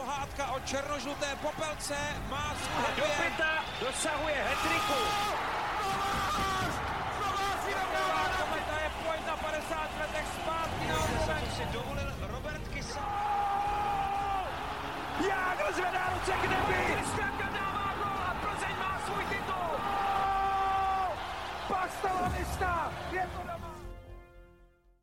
pohádka o černožluté popelce má svůj Do pěta dosahuje hetriku. Kometa je pojď na 50 letech zpátky na si dovolil Robert Kysa. Jágr zvedá ruce k nebi. Kristianka dává gol a Plzeň má svůj titul. Pastalonista, je to doma.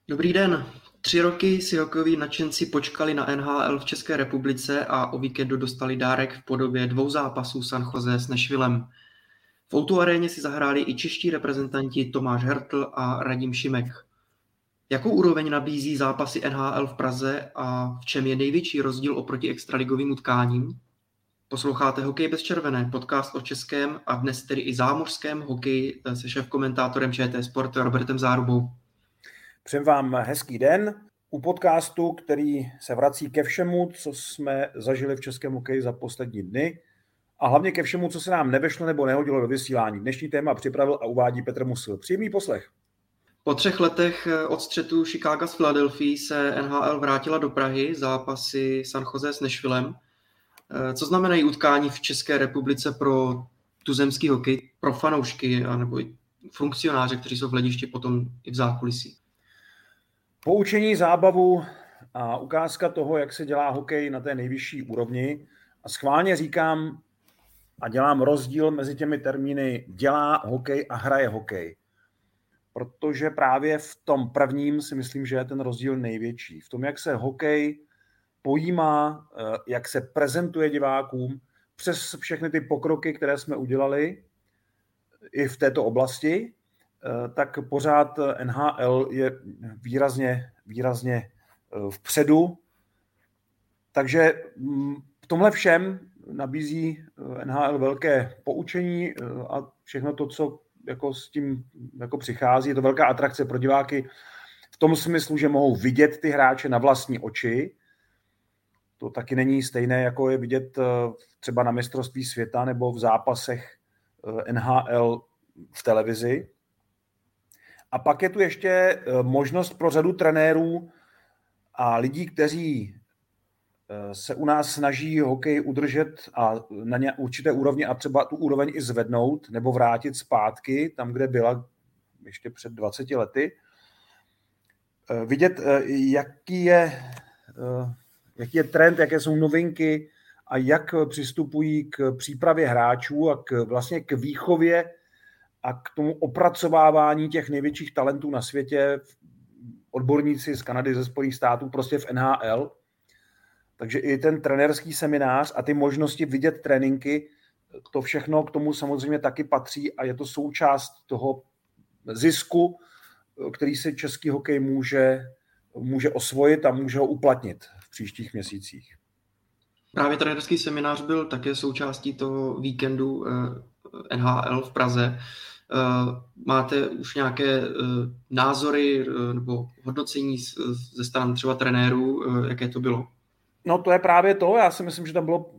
Dobrý den. Tři roky si hokejoví nadšenci počkali na NHL v České republice a o víkendu dostali dárek v podobě dvou zápasů San Jose s Nešvilem. V Outu aréně si zahráli i čeští reprezentanti Tomáš Hertl a Radim Šimek. Jakou úroveň nabízí zápasy NHL v Praze a v čem je největší rozdíl oproti extraligovým utkáním? Posloucháte Hokej bez červené, podcast o českém a dnes tedy i zámořském hokeji se šéf-komentátorem ČT Sport Robertem Zárubou. Přeji vám hezký den u podcastu, který se vrací ke všemu, co jsme zažili v českém hokeji za poslední dny a hlavně ke všemu, co se nám nevešlo nebo nehodilo do vysílání. Dnešní téma připravil a uvádí Petr Musil. Příjemný poslech. Po třech letech od střetu Chicago s Philadelphia se NHL vrátila do Prahy, zápasy San Jose s Nešvilem. Co znamenají utkání v České republice pro tuzemský hokej, pro fanoušky nebo funkcionáře, kteří jsou v hledišti potom i v zákulisí? Poučení, zábavu a ukázka toho, jak se dělá hokej na té nejvyšší úrovni. A schválně říkám a dělám rozdíl mezi těmi termíny dělá hokej a hraje hokej. Protože právě v tom prvním si myslím, že je ten rozdíl největší. V tom, jak se hokej pojímá, jak se prezentuje divákům přes všechny ty pokroky, které jsme udělali i v této oblasti, tak pořád NHL je výrazně, výrazně vpředu. Takže v tomhle všem nabízí NHL velké poučení a všechno to, co jako s tím jako přichází. Je to velká atrakce pro diváky v tom smyslu, že mohou vidět ty hráče na vlastní oči. To taky není stejné, jako je vidět třeba na mistrovství světa nebo v zápasech NHL v televizi. A pak je tu ještě možnost pro řadu trenérů a lidí, kteří se u nás snaží hokej udržet a na ně určité úrovni a třeba tu úroveň i zvednout nebo vrátit zpátky tam, kde byla ještě před 20 lety. Vidět, jaký je, jaký je trend, jaké jsou novinky a jak přistupují k přípravě hráčů a k, vlastně k výchově a k tomu opracovávání těch největších talentů na světě, odborníci z Kanady, ze Spojených států, prostě v NHL. Takže i ten trenerský seminář a ty možnosti vidět tréninky, to všechno k tomu samozřejmě taky patří a je to součást toho zisku, který si český hokej může, může osvojit a může ho uplatnit v příštích měsících. Právě trenerský seminář byl také součástí toho víkendu NHL v Praze. Máte už nějaké názory nebo hodnocení ze stran třeba trenérů, jaké to bylo? No to je právě to, já si myslím, že tam bylo,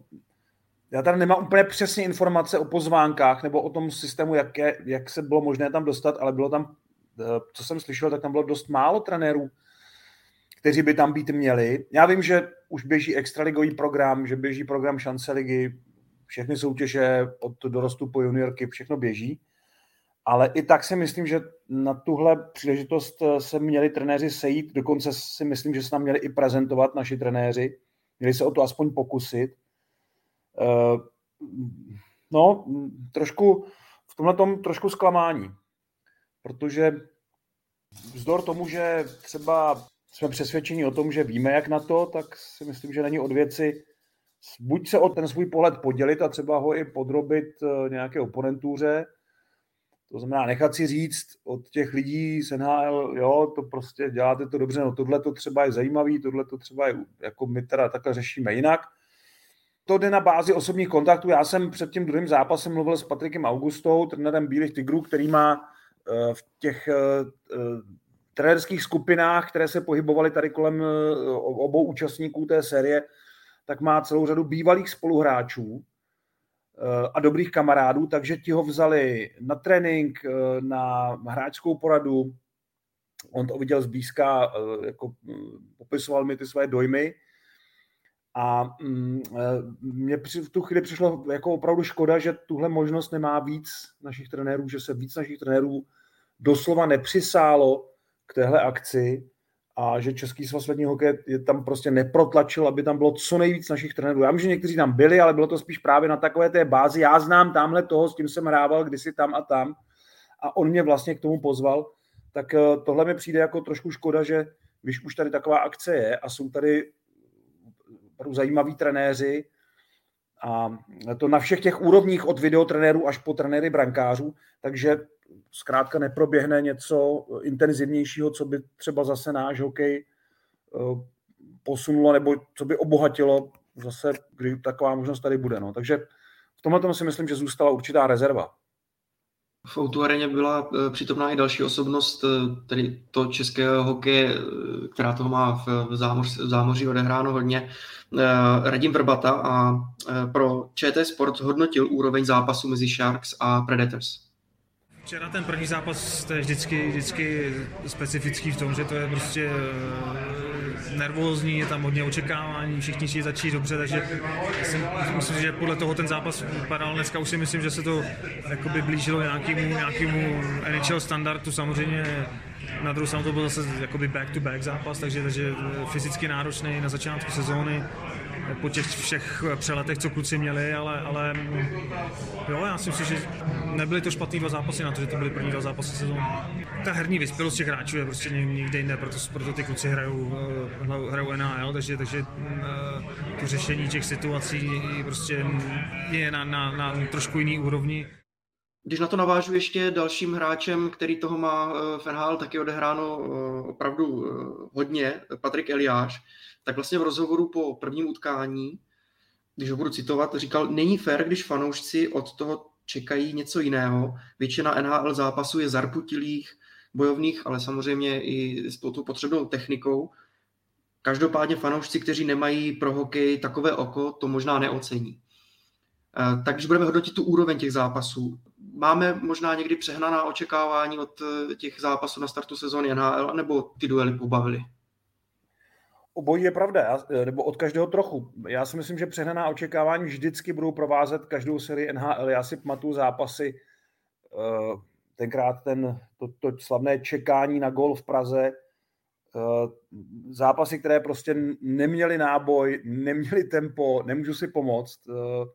já tady nemám úplně přesně informace o pozvánkách nebo o tom systému, jak, je, jak se bylo možné tam dostat, ale bylo tam, co jsem slyšel, tak tam bylo dost málo trenérů, kteří by tam být měli. Já vím, že už běží extraligový program, že běží program šance ligy, všechny soutěže od dorostu po juniorky, všechno běží. Ale i tak si myslím, že na tuhle příležitost se měli trenéři sejít, dokonce si myslím, že se tam měli i prezentovat naši trenéři, měli se o to aspoň pokusit. No, trošku v tomhle tom trošku zklamání, protože vzdor tomu, že třeba jsme přesvědčeni o tom, že víme, jak na to, tak si myslím, že není od věci buď se o ten svůj pohled podělit a třeba ho i podrobit nějaké oponentuře, to znamená nechat si říct od těch lidí z NHL, jo, to prostě děláte to dobře, no tohle to třeba je zajímavý, tohle to třeba je, jako my teda takhle řešíme jinak. To jde na bázi osobních kontaktů. Já jsem před tím druhým zápasem mluvil s Patrikem Augustou, trenérem Bílých tigrů, který má v těch trenérských skupinách, které se pohybovaly tady kolem obou účastníků té série, tak má celou řadu bývalých spoluhráčů, a dobrých kamarádů, takže ti ho vzali na trénink, na hráčskou poradu. On to viděl zblízka, jako popisoval mi ty své dojmy. A e, mně v tu chvíli přišlo jako opravdu škoda, že tuhle možnost nemá víc našich trenérů, že se víc našich trenérů doslova nepřisálo k téhle akci a že Český svaz světního hokeje je tam prostě neprotlačil, aby tam bylo co nejvíc našich trenérů. Já vím, že někteří tam byli, ale bylo to spíš právě na takové té bázi. Já znám tamhle toho, s tím jsem hrával kdysi tam a tam a on mě vlastně k tomu pozval. Tak e, tohle mi přijde jako trošku škoda, že když už tady taková akce je a jsou tady zajímaví trenéři a to na všech těch úrovních od videotrenérů až po trenéry brankářů, takže zkrátka neproběhne něco intenzivnějšího, co by třeba zase náš hokej eh, posunulo nebo co by obohatilo zase, kdy taková možnost tady bude. No. Takže v tomhle si myslím, že zůstala určitá rezerva. V Outu areně byla eh, přítomná i další osobnost, eh, tedy to českého hokeje, eh, která toho má v, zámoř, v zámoří odehráno hodně, Radim Vrbata a pro ČT Sport hodnotil úroveň zápasu mezi Sharks a Predators. Včera ten první zápas to je vždycky, vždycky specifický v tom, že to je prostě nervózní, je tam hodně očekávání, všichni chtějí začít dobře, takže si myslím, že podle toho ten zápas vypadal. Dneska už si myslím, že se to jakoby blížilo nějakému, nějakému NHL standardu. Samozřejmě na druhou stranu to byl zase jakoby back-to-back zápas, takže, takže fyzicky náročný na začátku sezóny po těch všech přeletech, co kluci měli, ale, ale jo, já si myslím, že nebyly to špatný dva zápasy na to, že to byly první dva zápasy sezóny. Ta herní vyspělost těch hráčů je prostě nikde jinde, proto, proto ty kluci hrajou, eh, hrajou NHL, takže, takže eh, to řešení těch situací prostě je na, na, na trošku jiný úrovni. Když na to navážu ještě dalším hráčem, který toho má eh, v NHL taky odehráno opravdu hodně, Patrik Eliáš, tak vlastně v rozhovoru po prvním utkání, když ho budu citovat, říkal, není fér, když fanoušci od toho čekají něco jiného. Většina NHL zápasů je zarputilých, bojovných, ale samozřejmě i s tou potřebnou technikou. Každopádně fanoušci, kteří nemají pro hokej takové oko, to možná neocení. Eh, takže budeme hodnotit tu úroveň těch zápasů. Máme možná někdy přehnaná očekávání od eh, těch zápasů na startu sezóny NHL, nebo ty duely pobavily? Obojí je pravda, nebo od každého trochu. Já si myslím, že přehnaná očekávání vždycky budou provázet každou sérii NHL. Já si pamatuju zápasy, eh, tenkrát ten, to, to slavné čekání na gol v Praze, eh, zápasy, které prostě neměly náboj, neměly tempo, nemůžu si pomoct. Eh,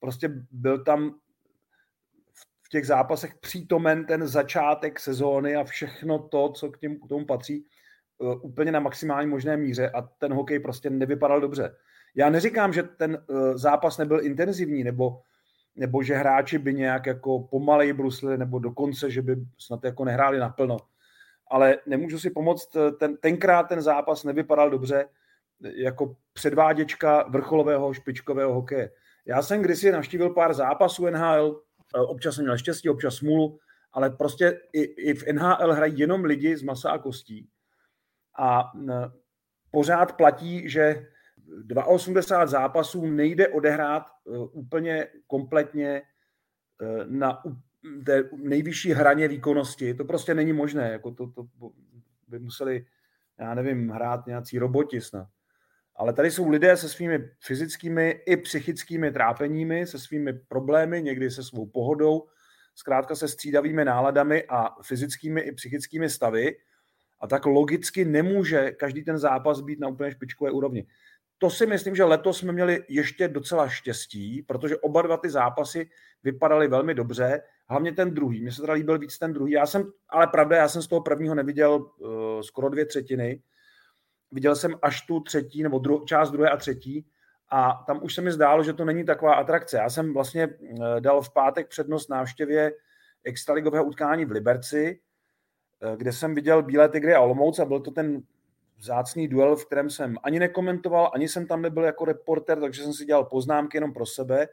prostě byl tam v těch zápasech přítomen ten začátek sezóny a všechno to, co k, těm, k tomu patří Eh, úplně na maximální možné míře a ten hokej prostě nevypadal dobře. Já neříkám, že ten eh, zápas nebyl intenzivní, nebo, nebo že hráči by nějak jako pomalej brusli, nebo dokonce, že by snad jako nehráli naplno. Ale nemůžu si pomoct, eh, ten, tenkrát ten zápas nevypadal dobře jako předváděčka vrcholového špičkového hokeje. Já jsem kdysi navštívil pár zápasů NHL, občas jsem měl štěstí, občas smůlu, ale prostě i, i v NHL hrají jenom lidi z masa a kostí a pořád platí, že 82 zápasů nejde odehrát e, úplně kompletně e, na té nejvyšší hraně výkonnosti. To prostě není možné. Jako to, to by museli, já nevím, hrát nějací roboti snad. Ale tady jsou lidé se svými fyzickými i psychickými trápeními, se svými problémy, někdy se svou pohodou, zkrátka se střídavými náladami a fyzickými i psychickými stavy a tak logicky nemůže každý ten zápas být na úplně špičkové úrovni. To si myslím, že letos jsme měli ještě docela štěstí, protože oba dva ty zápasy vypadaly velmi dobře, hlavně ten druhý. Mně se teda líbil víc ten druhý. Já jsem, ale pravda, já jsem z toho prvního neviděl uh, skoro dvě třetiny. Viděl jsem až tu třetí, nebo dru, část druhé a třetí, a tam už se mi zdálo, že to není taková atrakce. Já jsem vlastně uh, dal v pátek přednost návštěvě extraligového utkání v Liberci, Eh, kde jsem viděl Bílé tygry a Olomouc a byl to ten vzácný duel, v kterém jsem ani nekomentoval, ani jsem tam nebyl jako reporter, takže jsem si dělal poznámky jenom pro sebe.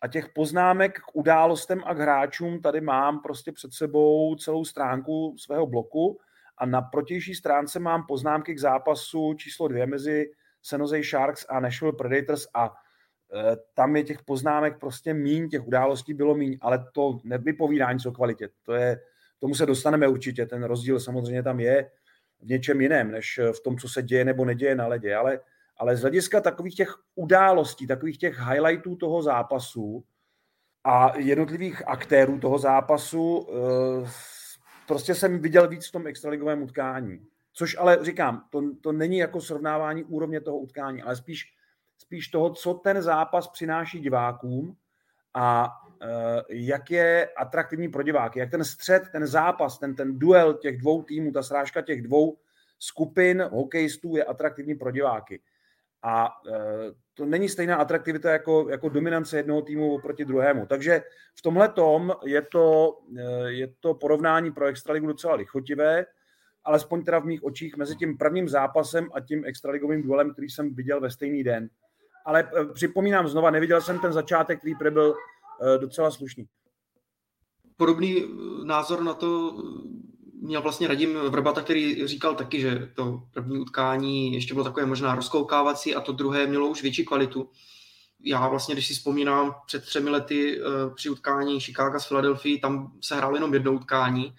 A těch poznámek k událostem a k hráčům tady mám prostě před sebou celou stránku svého bloku a na protější stránce mám poznámky k zápasu číslo dvě mezi San Jose Sharks a Nashville Predators a e, tam je těch poznámek prostě míň, těch událostí bylo míň, ale to nevypovídá nic o kvalitě. To je, tomu se dostaneme určitě. Ten rozdíl samozřejmě tam je v něčem jiném, než v tom, co se děje nebo neděje na ledě. Ale, ale z hlediska takových těch událostí, takových těch highlightů toho zápasu a jednotlivých aktérů toho zápasu, eh, prostě jsem viděl víc v tom extraligovém utkání. Což ale říkám, to, to není jako srovnávání úrovně toho utkání, ale spíš, spíš toho, co ten zápas přináší divákům a jak je atraktivní pro diváky, jak ten střed, ten zápas, ten, ten duel těch dvou týmů, ta srážka těch dvou skupin hokejistů je atraktivní pro diváky. A uh, to není stejná atraktivita jako, jako dominance jednoho týmu oproti druhému. Takže v tomhle tom je to, uh, je to porovnání pro Extraligu docela lichotivé alespoň teda v mých očích, mezi tím prvním zápasem a tím extraligovým duelem, který jsem viděl ve stejný den. Ale eh, připomínám znova, neviděl jsem ten začátek, který byl eh, docela slušný. Podobný eh, názor na to měl vlastně Radim Vrbata, který říkal taky, že to první utkání ještě bylo takové možná rozkoukávací a to druhé mělo už větší kvalitu. Já vlastně, když si vzpomínám před třemi lety při utkání Chicago s Philadelphia, tam se hrálo jenom jedno utkání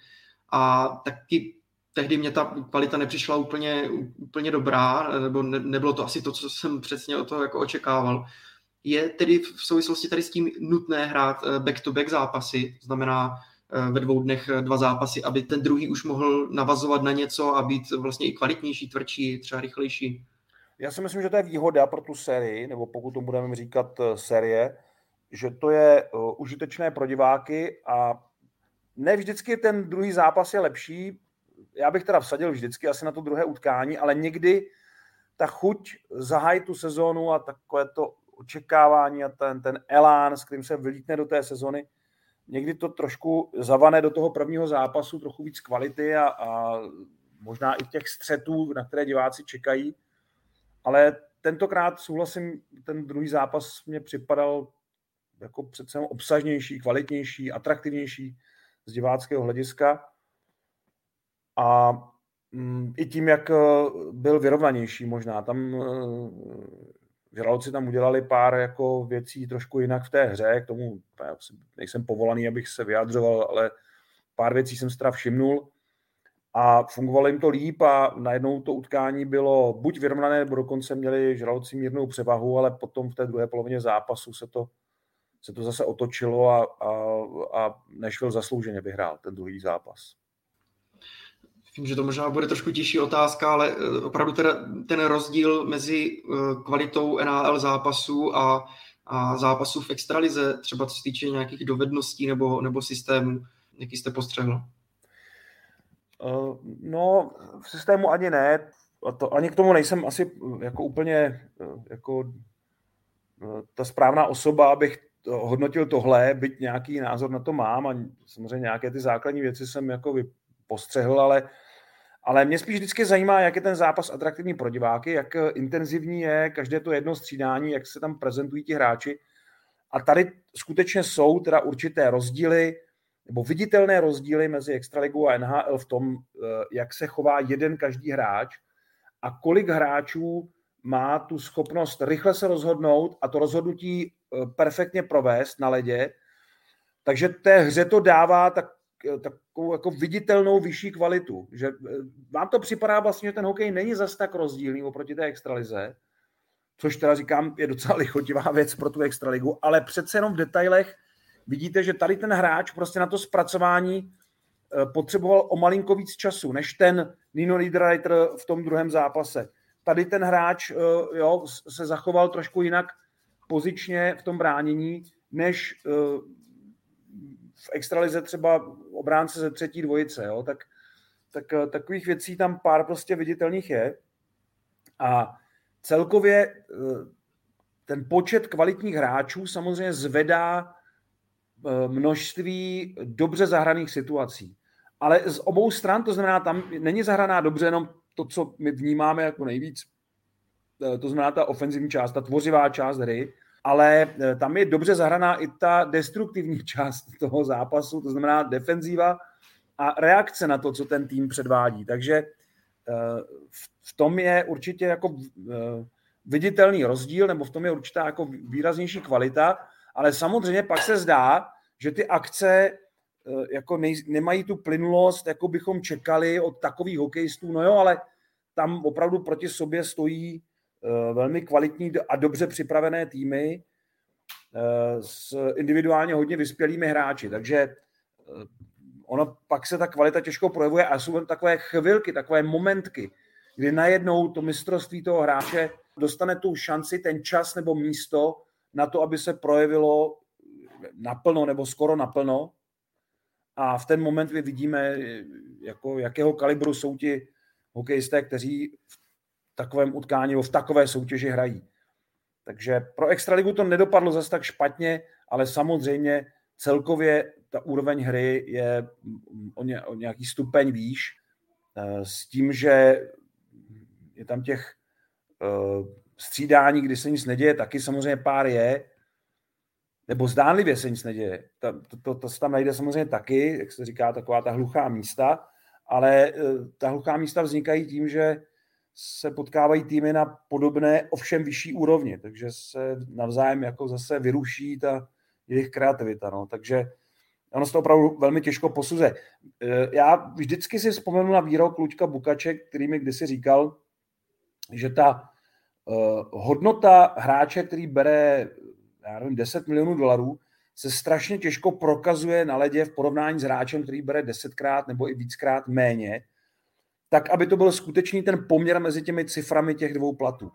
a taky tehdy mě ta kvalita nepřišla úplně, úplně dobrá, nebo ne, nebylo to asi to, co jsem přesně od toho jako očekával. Je tedy v souvislosti tady s tím nutné hrát eh, back-to-back zápasy, znamená eh, ve dvou dnech eh, dva zápasy, aby ten druhý už mohl navazovat na něco a být vlastně i kvalitnější, tvrdší, třeba rychlejší? Já si myslím, že to je výhoda pro tu sérii, nebo pokud to budeme říkat série, že to je užitečné pro diváky a ne vždycky ten druhý zápas je lepší, já bych teda vsadil vždycky asi na to druhé utkání, ale někdy ta chuť zahájit tu sezónu a takové to očekávání a ten, ten elán, s kterým se vylítne do té sezony, někdy to trošku zavane do toho prvního zápasu, trochu víc kvality a, a možná i těch střetů, na které diváci čekají. Ale tentokrát souhlasím, ten druhý zápas mě připadal jako přece obsažnější, kvalitnější, atraktivnější z diváckého hlediska a mm, i tím, jak eh, byl vyrovnanější možná. Tam eh, Žraloci tam udělali pár jako věcí trošku jinak v té hře, k tomu nejsem povolaný, abych se vyjadřoval, ale pár věcí jsem teda všimnul a fungovalo jim to líp a najednou to utkání bylo buď vyrovnané, nebo dokonce měli žraloci mírnou převahu, ale potom v té druhé polovině zápasu se to, se to zase otočilo a, a, a Nashville zaslouženě vyhrál ten druhý zápas. Vím, že to možná bude trošku těžší otázka, ale eh, opravdu teda ten rozdíl mezi eh, kvalitou NHL zápasů a, a zápasů v extralize, třeba co se týče nějakých dovedností nebo, nebo systému, jaký jste postřehl? Uh, no, v systému ani ne. A to, ani k tomu nejsem asi jako úplně jako ta správná osoba, abych hodnotil tohle, byť nějaký názor na to mám a samozřejmě nějaké ty základní věci jsem jako postřehl, ale ale mě spíš vždycky zajímá, jak je ten zápas atraktivní pro diváky, jak eh, intenzivní je každé to jedno střídání, jak se tam prezentují ti hráči. A tady skutečně jsou teda určité rozdíly, nebo viditelné rozdíly mezi Extraligou a NHL v tom, eh, jak se chová jeden každý hráč a kolik hráčů má tu schopnost rychle se rozhodnout a to rozhodnutí eh, perfektně provést na ledě. Takže té hře to dává tak takovou jako viditelnou vyšší kvalitu. Že eh, vám to připadá vlastně, že ten hokej není zas tak rozdílný oproti té extralize, což teda říkám, je docela lichotivá věc pro tu extraligu, ale přece jenom v detailech vidíte, že tady ten hráč prostě na to zpracování eh, potřeboval o malinko víc času, než ten Nino Niederreiter v tom druhém zápase. Tady ten hráč eh, jo, se zachoval trošku jinak pozičně v tom bránění, než v extralize třeba obránce ze třetí dvojice, jo, tak, tak eh, takových věcí tam pár prostě viditelných je. A celkově eh, ten počet kvalitních hráčů samozřejmě zvedá eh, množství dobře zahraných situací. Ale z obou stran, to znamená, tam není zahraná dobře jenom to, co my vnímáme jako nejvíc, to znamená ta ofenzivní část, ta tvořivá část hry, ale eh, tam je dobře zahraná i ta destruktivní část toho zápasu, to znamená defenzíva a reakce na to, co ten tým předvádí. Takže eh, v tom je určitě jako eh, viditelný rozdíl, nebo v tom je určitá jako výraznější kvalita, ale samozřejmě pak se zdá, že ty akce jako nemají tu plynulost, jako bychom čekali od takových hokejistů. No jo, ale tam opravdu proti sobě stojí velmi kvalitní a dobře připravené týmy s individuálně hodně vyspělými hráči. Takže ono pak se ta kvalita těžko projevuje a jsou takové chvilky, takové momentky, kdy najednou to mistrovství toho hráče dostane tu šanci, ten čas nebo místo na to, aby se projevilo naplno nebo skoro naplno. A v ten moment my vidíme, jako, jakého kalibru jsou ti hokejisté, kteří v takovém utkání nebo v takové soutěži hrají. Takže pro Extraligu to nedopadlo zase tak špatně, ale samozřejmě celkově ta úroveň hry je o, ně, o nějaký stupeň výš, eh, s tím, že je tam těch uh, střídání, kdy se nic neděje, taky samozřejmě pár je, nebo zdánlivě se nic neděje. To, to, to, to se tam najde samozřejmě taky, jak se říká, taková ta hluchá místa, ale uh, ta hluchá místa vznikají tím, že se potkávají týmy na podobné, ovšem vyšší úrovni, takže se navzájem jako zase vyruší ta jejich kreativita. No. Takže ono se to opravdu velmi těžko posuzuje. Já vždycky si vzpomenu na výrok Luďka Bukače, který mi kdysi říkal, že ta uh, hodnota hráče, který bere já nevím, 10 milionů dolarů, se strašně těžko prokazuje na ledě v porovnání s hráčem, který bere desetkrát nebo i víckrát méně, tak aby to byl skutečný ten poměr mezi těmi ciframi těch dvou platů.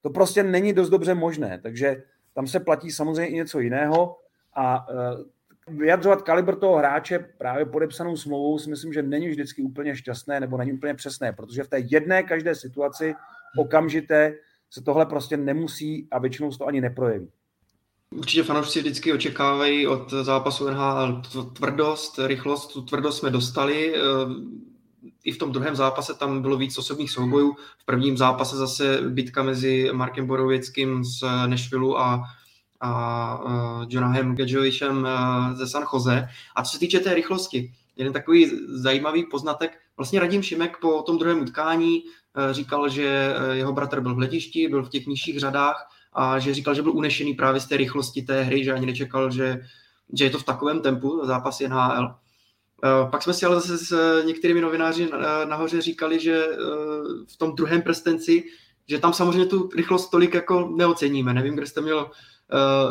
To prostě není dost dobře možné, takže tam se platí samozřejmě i něco jiného a uh, vyjadřovat kalibr toho hráče právě podepsanou smlouvou si myslím, že není vždycky úplně šťastné nebo není úplně přesné, protože v té jedné každé situaci okamžité se tohle prostě nemusí a většinou se to ani neprojeví. Určitě fanoušci vždycky očekávají od zápasu NHL tvrdost, rychlost. Tu tvrdost jsme dostali. I v tom druhém zápase tam bylo víc osobních soubojů. V prvním zápase zase bitka mezi Markem Borověckým z Nashville a, a uh, Jonahem Gadžovičem uh, ze San Jose. A co se týče té rychlosti, jeden takový zajímavý poznatek, vlastně Radim Šimek po tom druhém utkání Eh, říkal, že eh, jeho bratr byl v letišti, byl v těch nižších řadách a že říkal, že byl unešený právě z té rychlosti té hry, že ani nečekal, že, že je to v takovém tempu, zápas NHL. Eh, pak jsme si ale zase s některými novináři nahoře říkali, že v tom druhém prstenci, že tam samozřejmě tu rychlost tolik jako neoceníme. Nevím, kde jste měl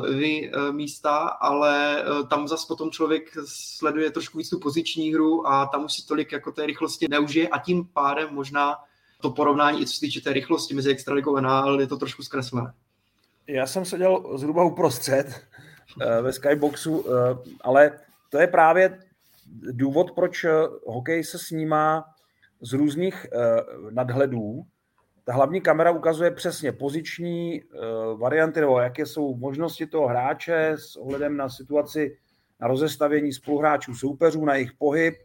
vy místa, ale tam zase potom člověk sleduje trošku víc tu poziční hru a tam už si tolik jako té rychlosti neužije a tím pádem možná to porovnání, i co se týče té rychlosti mezi extraligou a NHL, je to trošku zkreslené. Já jsem seděl zhruba uprostřed eh, ve Skyboxu, eh, ale to je právě důvod, proč eh, hokej se snímá z různých nadhledů. Ta hlavní kamera ukazuje přesně poziční varianty, nebo jaké jsou možnosti toho hráče s ohledem na situaci na rozestavění spoluhráčů soupeřů, na jejich pohyb,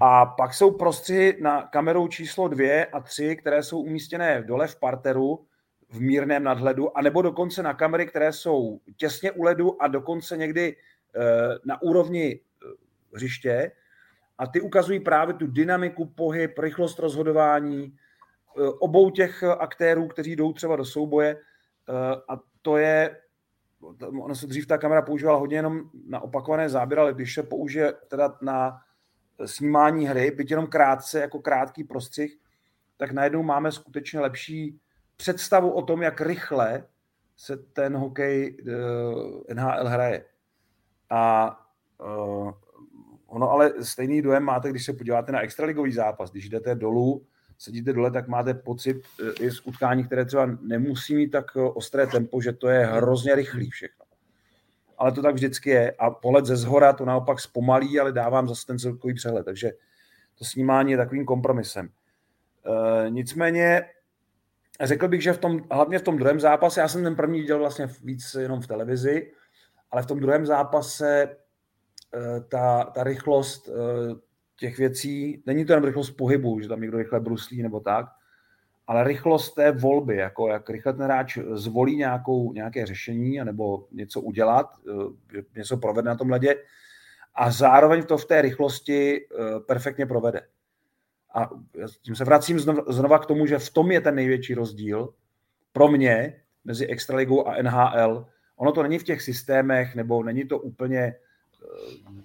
a pak jsou prostřihy na kamerou číslo dvě a tři, které jsou umístěné dole v parteru v mírném nadhledu, anebo dokonce na kamery, které jsou těsně u ledu a dokonce někdy eh, na úrovni eh, hřiště. A ty ukazují právě tu dynamiku, pohyb, rychlost rozhodování eh, obou těch aktérů, kteří jdou třeba do souboje. A to je, ono se dřív ta kamera používala hodně jenom na opakované záběry, ale když se použije teda na snímání hry, byť jenom krátce, jako krátký prostřih, tak najednou máme skutečně lepší představu o tom, jak rychle se ten hokej eh, NHL hraje. A ono ale stejný dojem máte, když se podíváte na extraligový zápas. Když jdete dolů, sedíte dole, tak máte pocit uh, i z utkání, které třeba nemusí mít tak ostré tempo, že to je hrozně rychlý všechno ale to tak vždycky je. A pohled ze zhora to naopak zpomalí, ale dávám zase ten celkový přehled. Takže to snímání je takovým kompromisem. E, nicméně řekl bych, že v tom, hlavně v tom druhém zápase, já jsem ten první viděl vlastně víc jenom v televizi, ale v tom druhém zápase ta, ta rychlost e, těch věcí, není to jen rychlost pohybu, že tam někdo rychle bruslí nebo tak, ale rychlost té volby, jako jak rychle ten hráč zvolí nějakou, nějaké řešení nebo něco udělat, eh, něco provede na tom ledě a zároveň to v té rychlosti eh, perfektně provede. A tím se vracím znova k tomu, že v tom je ten největší rozdíl pro mě mezi Extraligou a NHL. Ono to není v těch systémech, nebo není to úplně... Eh,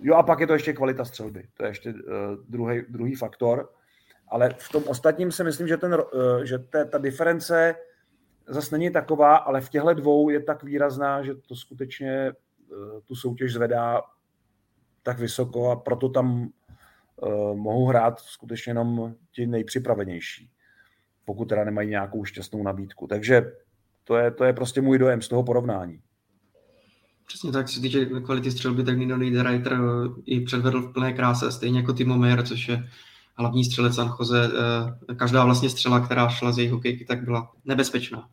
jo a pak je to ještě kvalita střelby. To je ještě druhý, druhý faktor Ale v tom ostatním si myslím, že, ten, eh, že ta, ta diference zase není taková, ale v těchto dvou je tak výrazná, že to skutečně eh, tu soutěž zvedá tak vysoko a proto tam mohou hrát skutečně jenom ti nejpřipravenější, pokud teda nemají nějakou šťastnou nabídku. Takže to je, to je prostě můj dojem z toho porovnání. Přesně tak, se týče kvality střelby, tak Nino Niederreiter eh, i předvedl v plné kráse, stejně jako Timo Meyer, což je hlavní střelec San Jose. Eh, každá vlastně střela, která šla z její hokejky, tak byla nebezpečná.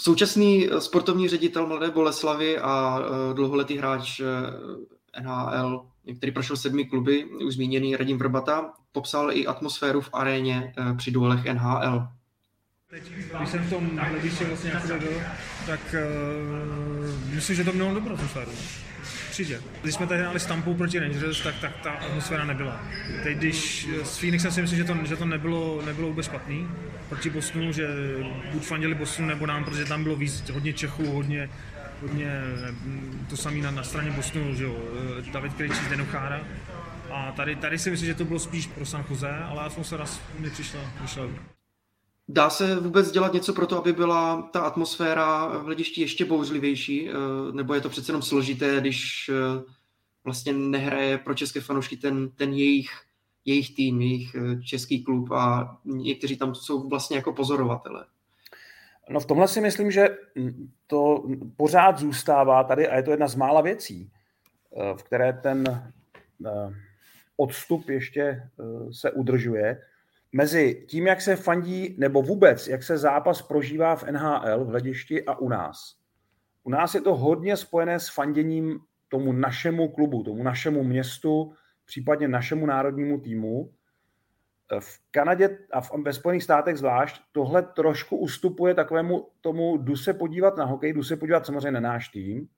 Současný sportovní ředitel Mladé Boleslavy a eh, dlouholetý hráč NHL, který prošel sedmi kluby, už zmíněný Radim Vrbata, popsal i atmosféru v aréně při duelech NHL. Teď, když jsem v tom hledišti vlastně jako byl, tak uh, myslím, že to mělo dobrou atmosféru. Určitě. Když jsme tady hráli s Tampou proti Rangers, tak, tak ta atmosféra nebyla. Teď když s Phoenixem si myslím, že to, že to nebylo, nebylo vůbec špatný proti Bostonu, že buď fandili Bostonu nebo nám, protože tam bylo víc, hodně Čechů, hodně, hodně to samé na, na straně Bostonu, že jo, David Krejčí z Denochára. A tady, tady si myslím, že to bylo spíš pro San Jose, ale atmosféra mi přišla, přišla Dá se vůbec dělat něco pro to, aby byla ta atmosféra v hledišti ještě bouřlivější? Eh, nebo je to přece jenom složité, když eh, vlastně nehraje pro české fanoušky ten, ten jejich, jejich tým, jejich eh, český klub a někteří tam jsou vlastně jako pozorovatele? No v tomhle si myslím, že to pořád zůstává tady a je to jedna z mála věcí, v které ten odstup ještě se udržuje mezi tím, jak se fandí, nebo vůbec, jak se zápas prožívá v NHL v hledišti a u nás. U nás je to hodně spojené s fanděním tomu našemu klubu, tomu našemu městu, případně našemu národnímu týmu. V Kanadě a v, ve Spojených státech zvlášť tohle trošku ustupuje takovému tomu, jdu se podívat na hokej, jdu se podívat samozřejmě na náš tým,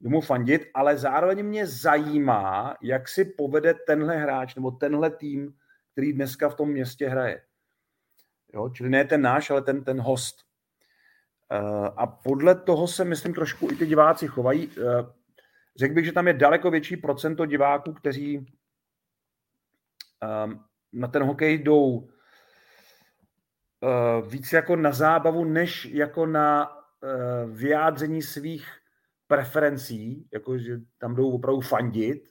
jdu mu fandit, ale zároveň mě zajímá, jak si povede tenhle hráč nebo tenhle tým který dneska v tom městě hraje. Jo? Čili ne ten náš, ale ten, ten host. Uh, a podle toho se, myslím, trošku i ty diváci chovají. Uh, řekl bych, že tam je daleko větší procento diváků, kteří um, na ten hokej jdou uh, víc jako na zábavu, než jako na vyjádření svých preferencí, jako že tam jdou opravdu fandit.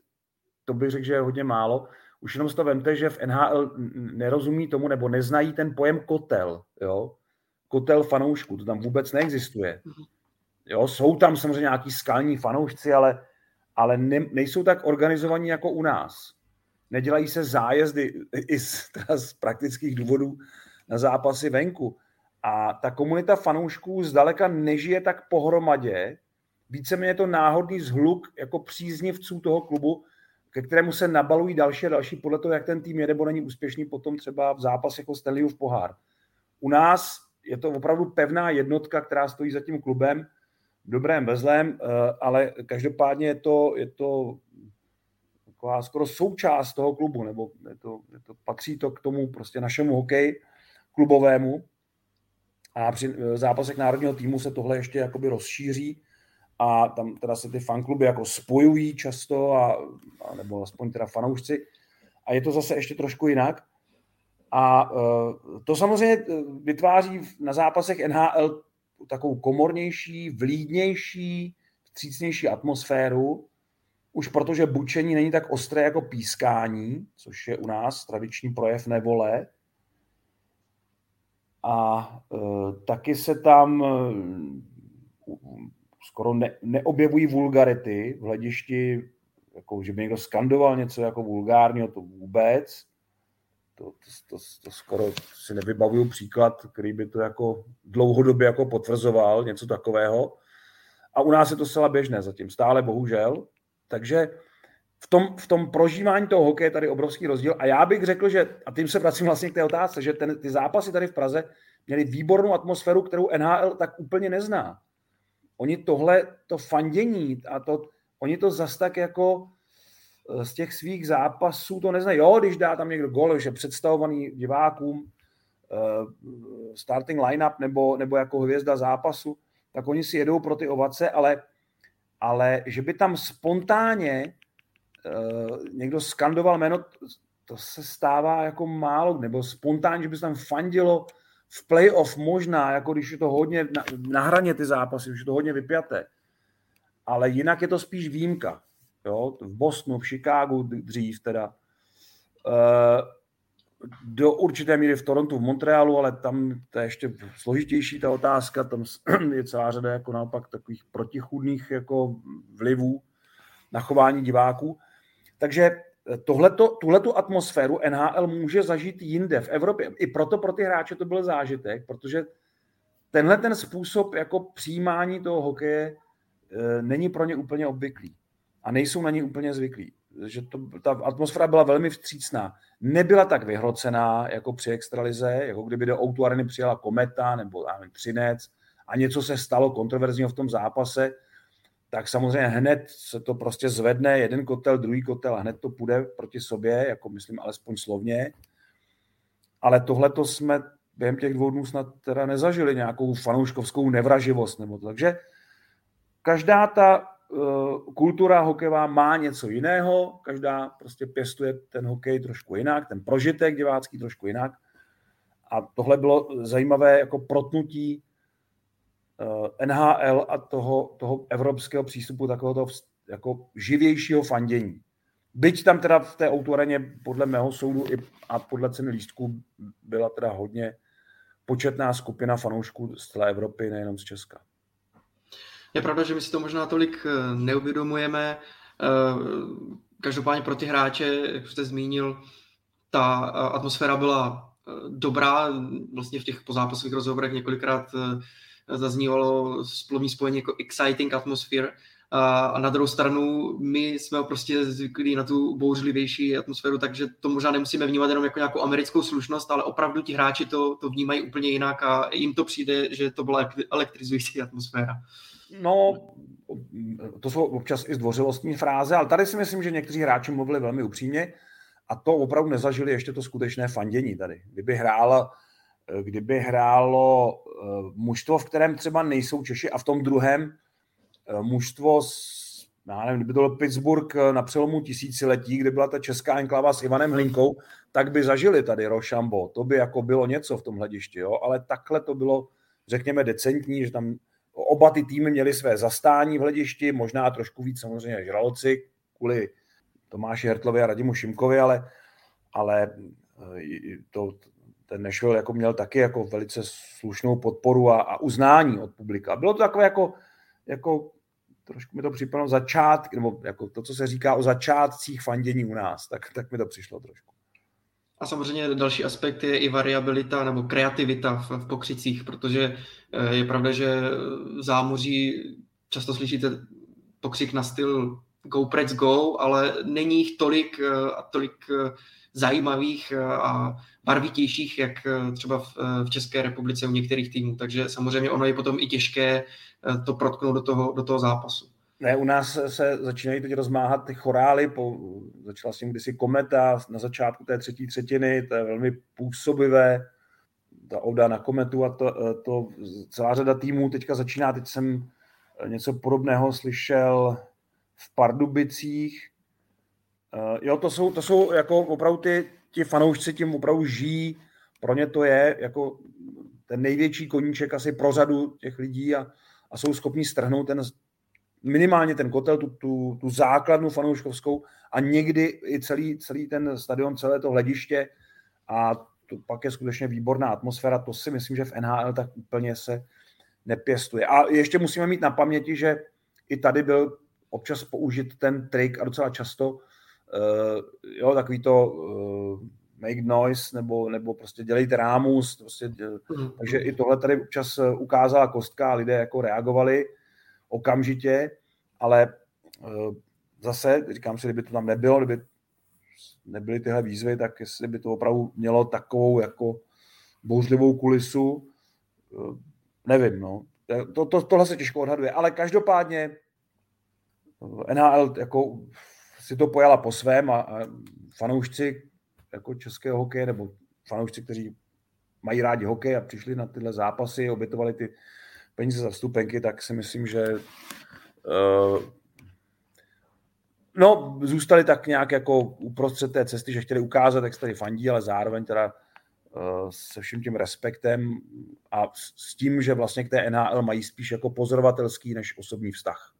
To bych řekl, že je hodně málo už jenom si to vemte, že v NHL nerozumí tomu nebo neznají ten pojem kotel, jo? kotel fanoušků, to tam vůbec neexistuje. Jo, jsou tam samozřejmě nějaký skalní fanoušci, ale, ale ne, nejsou tak organizovaní jako u nás. Nedělají se zájezdy i z, teda z praktických důvodů na zápasy venku. A ta komunita fanoušků zdaleka nežije tak pohromadě, víceméně je to náhodný zhluk jako příznivců toho klubu, ke kterému se nabalují další a další podle toho, jak ten tým je nebo není úspěšný potom třeba v zápase jako Stanleyův pohár. U nás je to opravdu pevná jednotka, která stojí za tím klubem, dobrém, bezlém, eh, ale každopádně je to, je to taková skoro součást toho klubu, nebo je to, je to, patří to k tomu prostě našemu hokej klubovému a při eh, zápasech národního týmu se tohle ještě jakoby rozšíří a tam teda se ty fankluby jako spojují často, a, a nebo aspoň teda fanoušci. A je to zase ještě trošku jinak. A uh, to samozřejmě e, vytváří na zápasech NHL takovou komornější, vlídnější, vstřícnější atmosféru, už protože bučení není tak ostré jako pískání, což je u nás tradiční projev nevole. A uh, taky se tam uh, skoro ne, neobjevují vulgarity v hledišti, jako, že by někdo skandoval něco jako vulgárního, to vůbec. To, to, to, to skoro si nevybavuju příklad, který by to jako dlouhodobě jako potvrzoval, něco takového. A u nás je to zcela běžné zatím, stále bohužel. Takže v tom, v tom prožívání toho hokeje je tady obrovský rozdíl. A já bych řekl, že, a tím se vracím vlastně k té otázce, že ten, ty zápasy tady v Praze měly výbornou atmosféru, kterou NHL tak úplně nezná oni tohle, to fandění a to, oni to zas tak jako eh, z těch svých zápasů to neznají. Jo, když dá tam někdo gol, že představovaný divákům uh, starting lineup nebo, nebo jako hvězda zápasu, tak oni si jedou pro ty ovace, ale, ale že by tam spontánně uh, někdo skandoval jméno, to se stává jako málo, nebo spontánně, že by se tam fandilo v playoff možná, jako když je to hodně na, na hraně ty zápasy, už je to hodně vypjaté. Ale jinak je to spíš výjimka. Jo? V Bostonu, v Chicagu dřív teda. Uh, do určité míry v Torontu, v Montrealu, ale tam to je ještě složitější ta otázka, tam je celá řada jako naopak takových protichudných jako vlivů na chování diváků. Takže tohleto, tuhletu atmosféru NHL může zažít jinde v Evropě. I proto pro ty hráče to byl zážitek, protože tenhle ten způsob jako přijímání toho hokeje e, není pro ně úplně obvyklý. A nejsou na ní úplně zvyklí. Že to, ta atmosféra byla velmi vstřícná. Nebyla tak vyhrocená jako při extralize, jako kdyby do Outu Areny přijela kometa nebo nevím, Třinec a něco se stalo kontroverzního v tom zápase, tak samozřejmě hned se to prostě zvedne, jeden kotel, druhý kotel a hned to půjde proti sobě, jako myslím alespoň slovně. Ale tohle to jsme během těch dvou dnů snad teda nezažili nějakou fanouškovskou nevraživost. Nebo to. Takže každá ta uh, kultura hokejová má něco jiného, každá prostě pěstuje ten hokej trošku jinak, ten prožitek divácký trošku jinak. A tohle bylo zajímavé jako protnutí NHL a toho, toho evropského přístupu takového toho jako živějšího fandění. Byť tam teda v té autoreně podle mého soudu i a podle ceny lístků byla teda hodně početná skupina fanoušků z celé Evropy, nejenom z Česka. Je pravda, že my si to možná tolik eh, neuvědomujeme. Eh, každopádně pro ty hráče, jak jste zmínil, ta atmosféra byla dobrá. Vlastně v těch pozápasových rozhovorech několikrát zaznívalo splovní spojení jako exciting atmosphere, a na druhou stranu my jsme prostě zvyklí na tu bouřlivější atmosféru, takže to možná nemusíme vnímat jenom jako nějakou americkou slušnost, ale opravdu ti hráči to, to vnímají úplně jinak a jim to přijde, že to byla elektrizující atmosféra. No, to jsou občas i zdvořilostní fráze, ale tady si myslím, že někteří hráči mluvili velmi upřímně a to opravdu nezažili ještě to skutečné fandění tady. Kdyby hrál kdyby hrálo eh, mužstvo, v kterém třeba nejsou Češi a v tom druhém eh, mužstvo s já nevím, kdyby to byl Pittsburgh eh, na přelomu tisíciletí, kde byla ta česká enklava s Ivanem Hlinkou, tak by zažili tady Rošambo. To by jako bylo něco v tom hledišti, jo? ale takhle to bylo, řekněme, decentní, že tam oba ty týmy měly své zastání v hledišti, možná trošku víc samozřejmě žraloci kvůli Tomáši Hertlovi a Radimu Šimkovi, ale, ale to, ten Nashville jako měl taky jako velice slušnou podporu a, a uznání od publika. Bylo to takové jako, jako trošku mi to připadalo začátky, nebo jako to, co se říká o začátcích fandění u nás, tak, tak mi to přišlo trošku. A samozřejmě další aspekt je i variabilita nebo kreativita v, v pokřicích, protože eh, je pravda, že v zámoří často slyšíte pokřik na styl go Preds go, ale není jich tolik eh, a tolik eh, zajímavých a barvitějších, jak eh, třeba v, eh, v České republice u některých týmů. Takže samozřejmě ono je potom i těžké eh, to protknout do toho, do toho zápasu. Ne, u nás se začínají teď rozmáhat ty chorály, po, začala s tím kdysi kometa na začátku té třetí třetiny, to je velmi působivé, ta oda na kometu a to, to celá řada týmů teďka začíná, teď jsem něco podobného slyšel v Pardubicích, jo, to jsou, to jsou jako opravdu ty, ti fanoušci tím opravdu žijí, pro ně to je jako ten největší koníček asi pro řadu těch lidí a, a jsou schopni strhnout ten, minimálně ten kotel, tu, tu, tu základnu fanouškovskou a někdy i celý, celý ten stadion, celé to hlediště a to pak je skutečně výborná atmosféra, to si myslím, že v NHL tak úplně se nepěstuje. A ještě musíme mít na paměti, že i tady byl občas použit ten trik a docela často, uh, jo, takový to uh, make noise, nebo, nebo prostě dělejte rámus, prostě, mm. takže i tohle tady občas eh, ukázala kostka a lidé jako reagovali okamžitě, ale uh, zase, říkám si, kdyby to tam nebylo, kdyby nebyly tyhle výzvy, tak jestli by to opravdu mělo takovou jako bouřlivou kulisu, nevím, no. To, to, tohle se těžko odhaduje, ale každopádně NHL jako si to pojala po svém a, a fanoušci jako českého hokeje nebo fanoušci, kteří mají rádi hokej a přišli na tyhle zápasy, obětovali ty peníze za vstupenky, tak si myslím, že no, zůstali tak nějak jako uprostřed té cesty, že chtěli ukázat, jak se tady fandí, ale zároveň teda se vším tím respektem a s tím, že vlastně k té NHL mají spíš jako pozorovatelský než osobní vztah.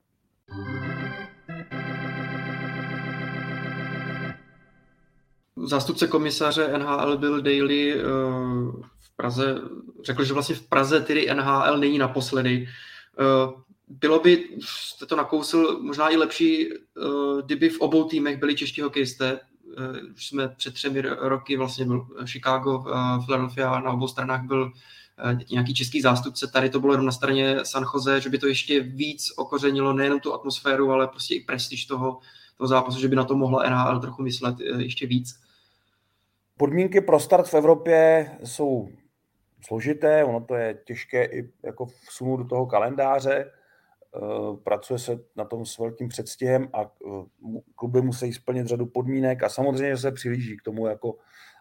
Zástupce komisaře NHL byl Daily eh, v Praze, řekl, že vlastně v Praze tedy NHL není naposledy. Eh, bylo by, jste to nakousil, možná i lepší, eh, kdyby v obou týmech byli čeští hokejisté. Už jsme před třemi roky vlastně byl Chicago, Philadelphia, na obou stranách byl nějaký český zástupce. Tady to bylo jenom na straně San Jose, že by to ještě víc okořenilo nejenom tu atmosféru, ale prostě i prestiž toho, toho zápasu, že by na to mohla NHL trochu myslet ještě víc. Podmínky pro start v Evropě jsou složité, ono to je těžké i jako vsunout do toho kalendáře. Eh, pracuje se na tom s velkým předstihem a eh, kluby musí splnit řadu podmínek a samozřejmě se přilíží k tomu, jako,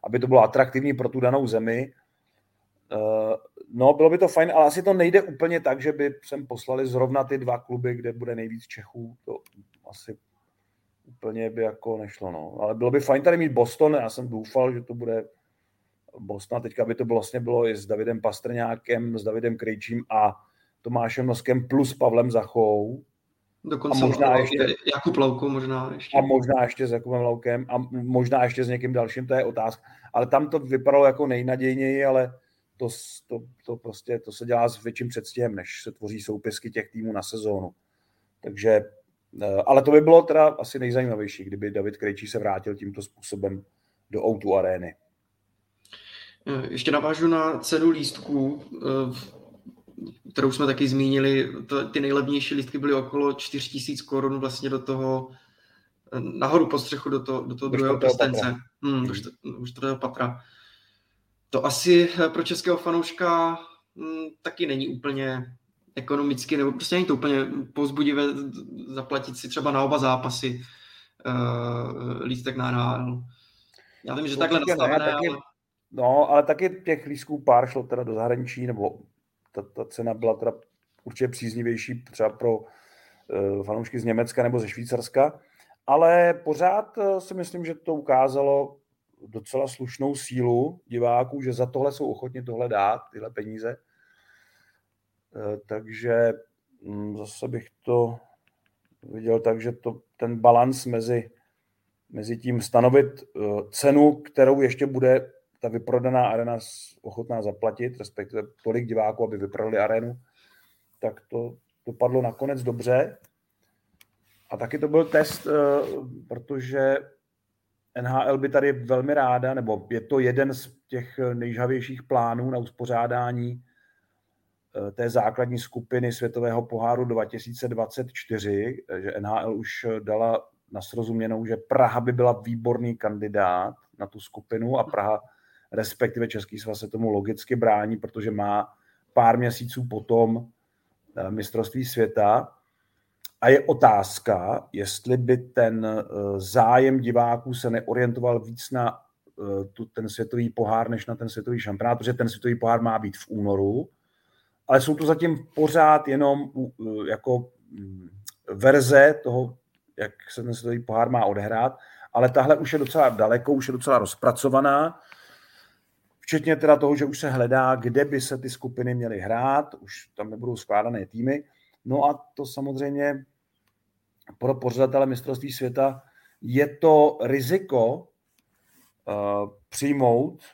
aby to bylo atraktivní pro tu danou zemi. Eh, no, bylo by to fajn, ale asi to nejde úplně tak, že by sem poslali zrovna ty dva kluby, kde bude nejvíc Čechů. To asi úplně by jako nešlo. No. Ale bylo by fajn tady mít Boston, já jsem doufal, že to bude Boston, a teďka by to vlastně bylo i s Davidem Pastrňákem, s Davidem Krejčím a Tomášem Noskem plus Pavlem Zachou. Dokonce a možná ještě, Jakub Laukou možná ještě. A možná ještě s Jakubem Laukem a možná ještě s někým dalším, to je otázka. Ale tam to vypadalo jako nejnadějněji, ale to, to, to prostě to se dělá s větším předstihem, než se tvoří soupisky těch týmů na sezónu. Takže ale to by bylo teda asi nejzajímavější, kdyby David Krejčí se vrátil tímto způsobem do O2 arény. Eh, ještě navážu na cenu lístků, eh, kterou jsme taky zmínili. ty nejlevnější lístky byly okolo 4000 korun vlastně do toho, nahoru po střechu do, toho, do toho do druhého prstence. Hmm, do, do čtvrtého patra. To asi pro českého fanouška hm, taky není úplně ekonomicky, nebo prostě není to úplně pozbudivé zaplatit si třeba na oba zápasy uh, lístek na NHL. Já vím, že takhle nastavené, ne, taky, ale... No, ale taky těch lístků pár šlo teda do zahraničí, nebo ta, ta cena byla teda určitě příznivější třeba pro uh, fanoušky z Německa nebo ze Švýcarska, ale pořád uh, si myslím, že to ukázalo docela slušnou sílu diváků, že za tohle jsou ochotni tohle dát, tyhle peníze. Eh, takže mm, zase bych to viděl tak, že to, ten balans mezi, mezi tím stanovit eh, cenu, kterou ještě bude ta vyprodaná arena ochotná zaplatit, respektive tolik diváků, aby vyprodali arenu, tak to dopadlo nakonec dobře. A taky to byl test, eh, protože NHL by tady velmi ráda, nebo je to jeden z těch nejžavějších plánů na uspořádání té základní skupiny Světového poháru 2024, eh, že NHL už eh, dala na srozuměnou, že Praha by byla výborný kandidát na tu skupinu a Praha, respektive Český svaz se tomu logicky brání, protože má pár měsíců potom mistrovství světa. A je otázka, jestli by ten zájem diváků se neorientoval víc na ten světový pohár, než na ten světový šampionát, protože ten světový pohár má být v únoru, ale jsou to zatím pořád jenom jako mm, verze toho, jak se ten světový pohár má odehrát, ale tahle už je docela daleko, už je docela rozpracovaná, včetně teda toho, že už se hledá, kde by se ty skupiny měly hrát, už tam nebudou skládané týmy. No a to samozřejmě pro pořadatele mistrovství světa je to riziko uh, přijmout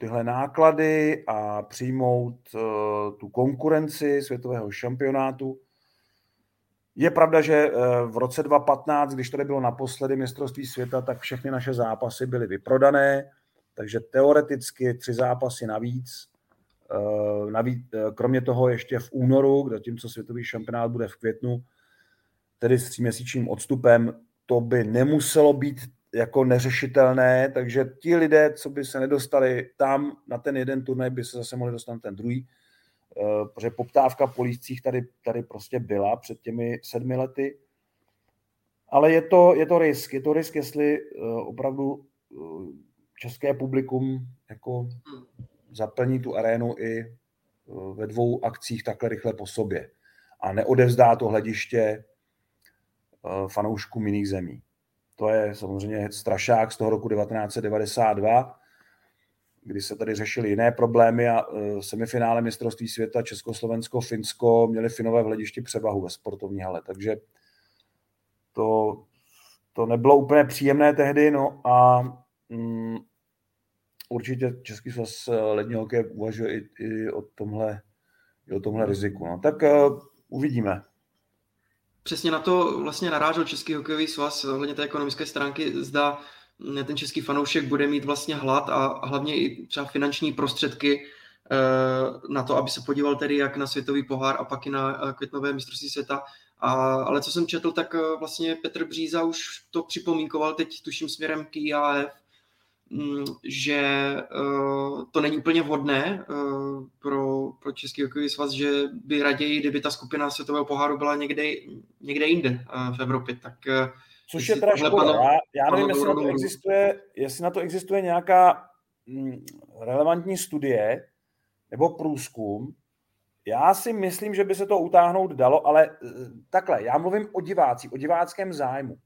tyhle náklady a přijmout eh, tu konkurenci světového šampionátu. Je pravda, že eh, v roce 2015, když tady bylo naposledy mistrovství světa, tak všechny naše zápasy byly vyprodané, takže teoreticky tři zápasy navíc. navíc kromě toho ještě v únoru, zatímco světový šampionát bude v květnu, tedy s tříměsíčním odstupem, to by nemuselo být jako neřešitelné, takže ti lidé, co by se nedostali tam na ten jeden turnaj, by se zase mohli dostat na ten druhý, eh, protože poptávka po lístcích tady, tady prostě byla před těmi sedmi lety. Ale je to, je to risk, je to risk, jestli eh, opravdu eh, české publikum jako zaplní tu arénu i ve dvou akcích takhle rychle po sobě. a neodevzdá to hlediště fanouškům jiných zemí. To je samozřejmě strašák z toho roku 1992, kdy se tady řešily jiné problémy a semifinále mistrovství světa Československo, Finsko měli Finové v hledišti převahu ve sportovní hale. Takže to, to nebylo úplně příjemné tehdy, no a mm, určitě Český svaz ledního hokeje uvažuje i, i o tomhle, i o tomhle riziku. No. Tak uh, uvidíme. Přesně na to vlastně narážel Český hokejový svaz ohledně té ekonomické stránky. Zda ten český fanoušek bude mít vlastně hlad a hlavně i třeba finanční prostředky eh, na to, aby se podíval tedy jak na světový pohár a pak i na květnové mistrovství světa. A, ale co jsem četl, tak vlastně Petr Bříza už to připomínkoval teď tuším směrem k IAF, Mm, že uh, to není úplně vhodné uh, pro, pro Český hokejový svaz, že by raději, kdyby ta skupina světového poháru byla někde, někde jinde uh, v Evropě. Tak, Což je teda škoda. Já, já nevím, jestli na, to existuje, jestli na to existuje nějaká mm, relevantní studie nebo průzkum. Já si myslím, že by se to utáhnout dalo, ale takhle, já mluvím o divácích, o diváckém zájmu.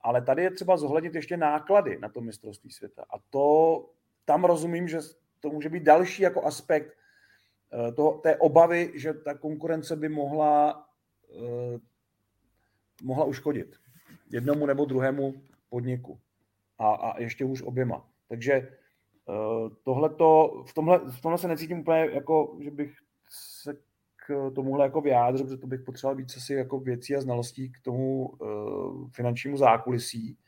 Ale tady je třeba zohlednit ještě náklady na to mistrovství světa. A to tam rozumím, že to může být další jako aspekt eh, toho, té obavy, že ta konkurence by mohla, uh, mohla uškodit jednomu nebo druhému podniku. A, a ještě už oběma. Takže uh, tohleto, v, tomhle, v tomhle se necítím úplně jako, že bych se tomuhle jako vyjádřit, protože to bych potřeboval víc asi jako věcí a znalostí k tomu uh, finančnímu zákulisí,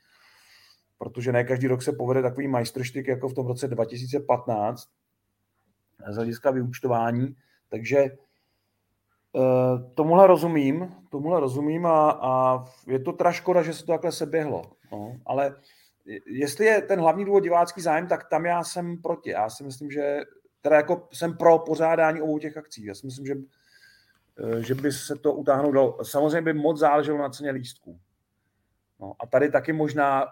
protože ne každý rok se povede takový majstrštyk jako v tom roce 2015 z hlediska vyúčtování, takže uh, tomuhle rozumím, tomuhle rozumím a, a je to teda škoda, že se to takhle seběhlo, no, ale jestli je ten hlavní důvod divácký zájem, tak tam já jsem proti. Já si myslím, že teda jako jsem pro pořádání obou těch akcí. Já si myslím, že Eh, že by se to utáhnout dalo. Samozřejmě by moc záleželo na ceně lístků. No, a tady taky možná,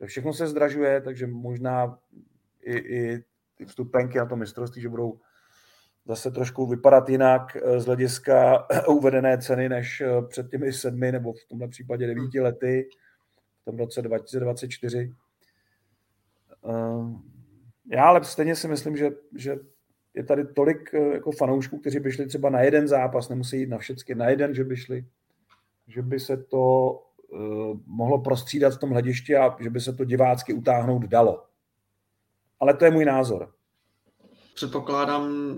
eh, všechno se zdražuje, takže možná i, i ty vstupenky na to mistrovství, že budou zase trošku vypadat jinak eh, z hlediska uvedené ceny než před těmi sedmi nebo v tomhle případě devíti lety v tom roce 2024. Já ale stejně si myslím, že, že je tady tolik eh, jako fanoušků, kteří by šli třeba na jeden zápas, nemusí jít na všechny, na jeden, že by šli, že by se to uh, mohlo prostřídat v tom hledišti a že by se to divácky utáhnout dalo. Ale to je můj názor. Předpokládám,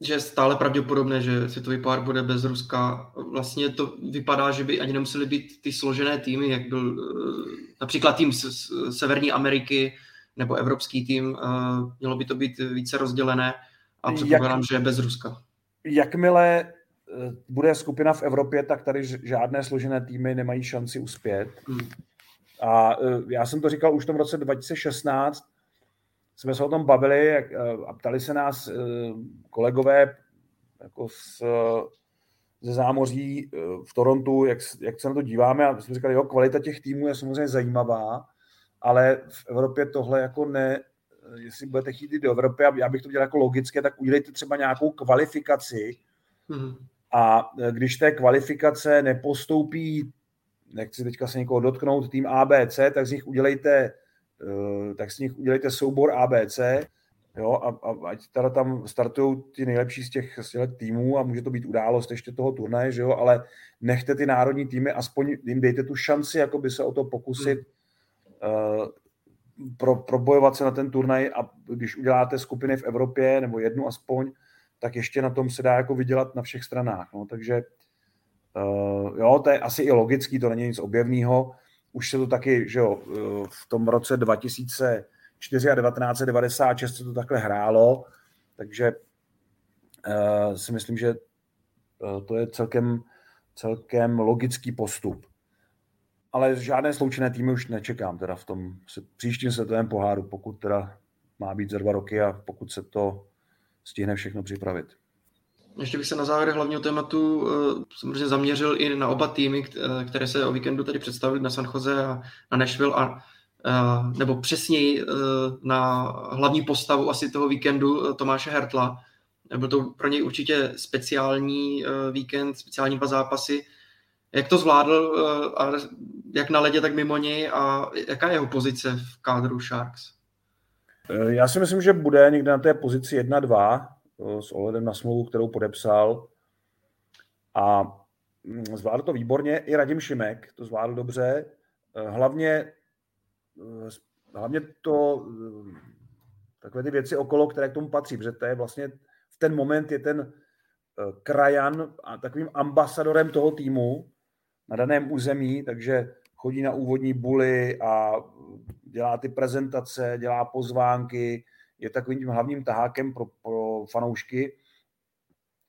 že je stále pravděpodobné, že světový pár bude bez Ruska. Vlastně to vypadá, že by ani nemuseli být ty složené týmy, jak byl eh, například tým z Severní Ameriky nebo evropský tým. Mělo by to být více rozdělené. A předpokládám, že je bez Ruska. Jakmile eh, bude skupina v Evropě, tak tady žádné složené týmy nemají šanci uspět. Hmm. A eh, já jsem to říkal už v tom roce 2016, jsme se o tom bavili eh, a ptali se nás kolegové jako z, ze zámoří v Torontu, jak, jak se na to díváme a jsme říkali, jo, kvalita těch týmů je samozřejmě zajímavá, ale v Evropě tohle jako ne, jestli budete chtít jít do Evropy, já bych to dělal jako logické, tak udělejte třeba nějakou kvalifikaci mm. a e, když té kvalifikace nepostoupí, nechci teďka se někoho dotknout, tým ABC, tak z nich udělejte, e, tak z nich udělejte soubor ABC, jo, a, a ať teda tam startují ty nejlepší z těch, z těch týmů a může to být událost ještě toho turnaje, že jo, ale nechte ty národní týmy, aspoň jim dejte tu šanci, jako by se o to pokusit hmm pro, probojovat se na ten turnaj a když uděláte skupiny v Evropě, nebo jednu aspoň, tak ještě na tom se dá jako vydělat na všech stranách. No. Takže uh, jo, to je asi i logický, to není nic objevného. Už se to taky, že jo, eh, v tom roce 2004 a 1996 se to takhle hrálo, takže uh, si myslím, že to je celkem, celkem logický postup ale žádné sloučené týmy už nečekám teda v tom příštím světovém poháru, pokud teda má být za dva roky a pokud se to stihne všechno připravit. Ještě bych se na závěr hlavního tématu eh, samozřejmě zaměřil i na oba týmy, eh, které se o víkendu tady představili na San Jose a na Nashville a eh, nebo přesněji na hlavní postavu asi toho víkendu Tomáše Hertla, Byl to pro něj určitě speciální víkend, speciální dva zápasy. Jak to zvládl, a jak na ledě, tak mimo něj a jaká je jeho pozice v kádru Sharks? Já si myslím, že bude někde na té pozici 1-2 s ohledem na smlouvu, kterou podepsal. A mm, zvládl to výborně. I Radim Šimek to zvládl dobře. Hlavně, hlavně to, takové ty věci okolo, které k tomu patří, protože to je vlastně v ten moment je ten krajan a takovým ambasadorem toho týmu na daném území, takže chodí na úvodní buly a dělá ty prezentace, dělá pozvánky, je takovým tím hlavním tahákem pro, pro fanoušky.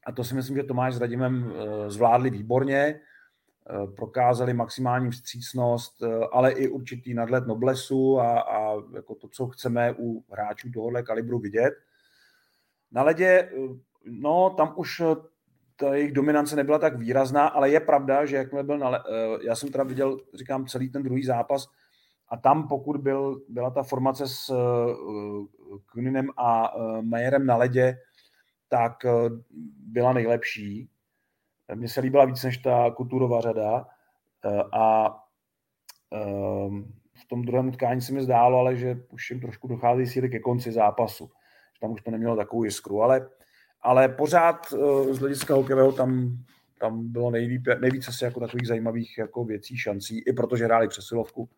A to si myslím, že Tomáš s Radimem eh, zvládli výborně, eh, prokázali maximální vstřícnost, eh, ale i určitý nadlet noblesu a, a jako to, co chceme u hráčů tohohle kalibru vidět. Na ledě, no tam už ta jejich dominance nebyla tak výrazná, ale je pravda, že jakmile byl, na, já jsem teda viděl, říkám, celý ten druhý zápas, a tam, pokud byl, byla ta formace s uh, Kuninem a uh, Majerem na ledě, tak byla nejlepší. Mně se líbila víc než ta kulturová řada a v tom druhém utkání se mi zdálo, ale že už jim trošku dochází síly ke konci zápasu. Že tam už to nemělo takovou jiskru, ale, ale pořád uh, z hlediska hokejového tam, tam bylo nejvíc, nejvíc asi jako takových zajímavých jako věcí, šancí, i protože hráli přesilovku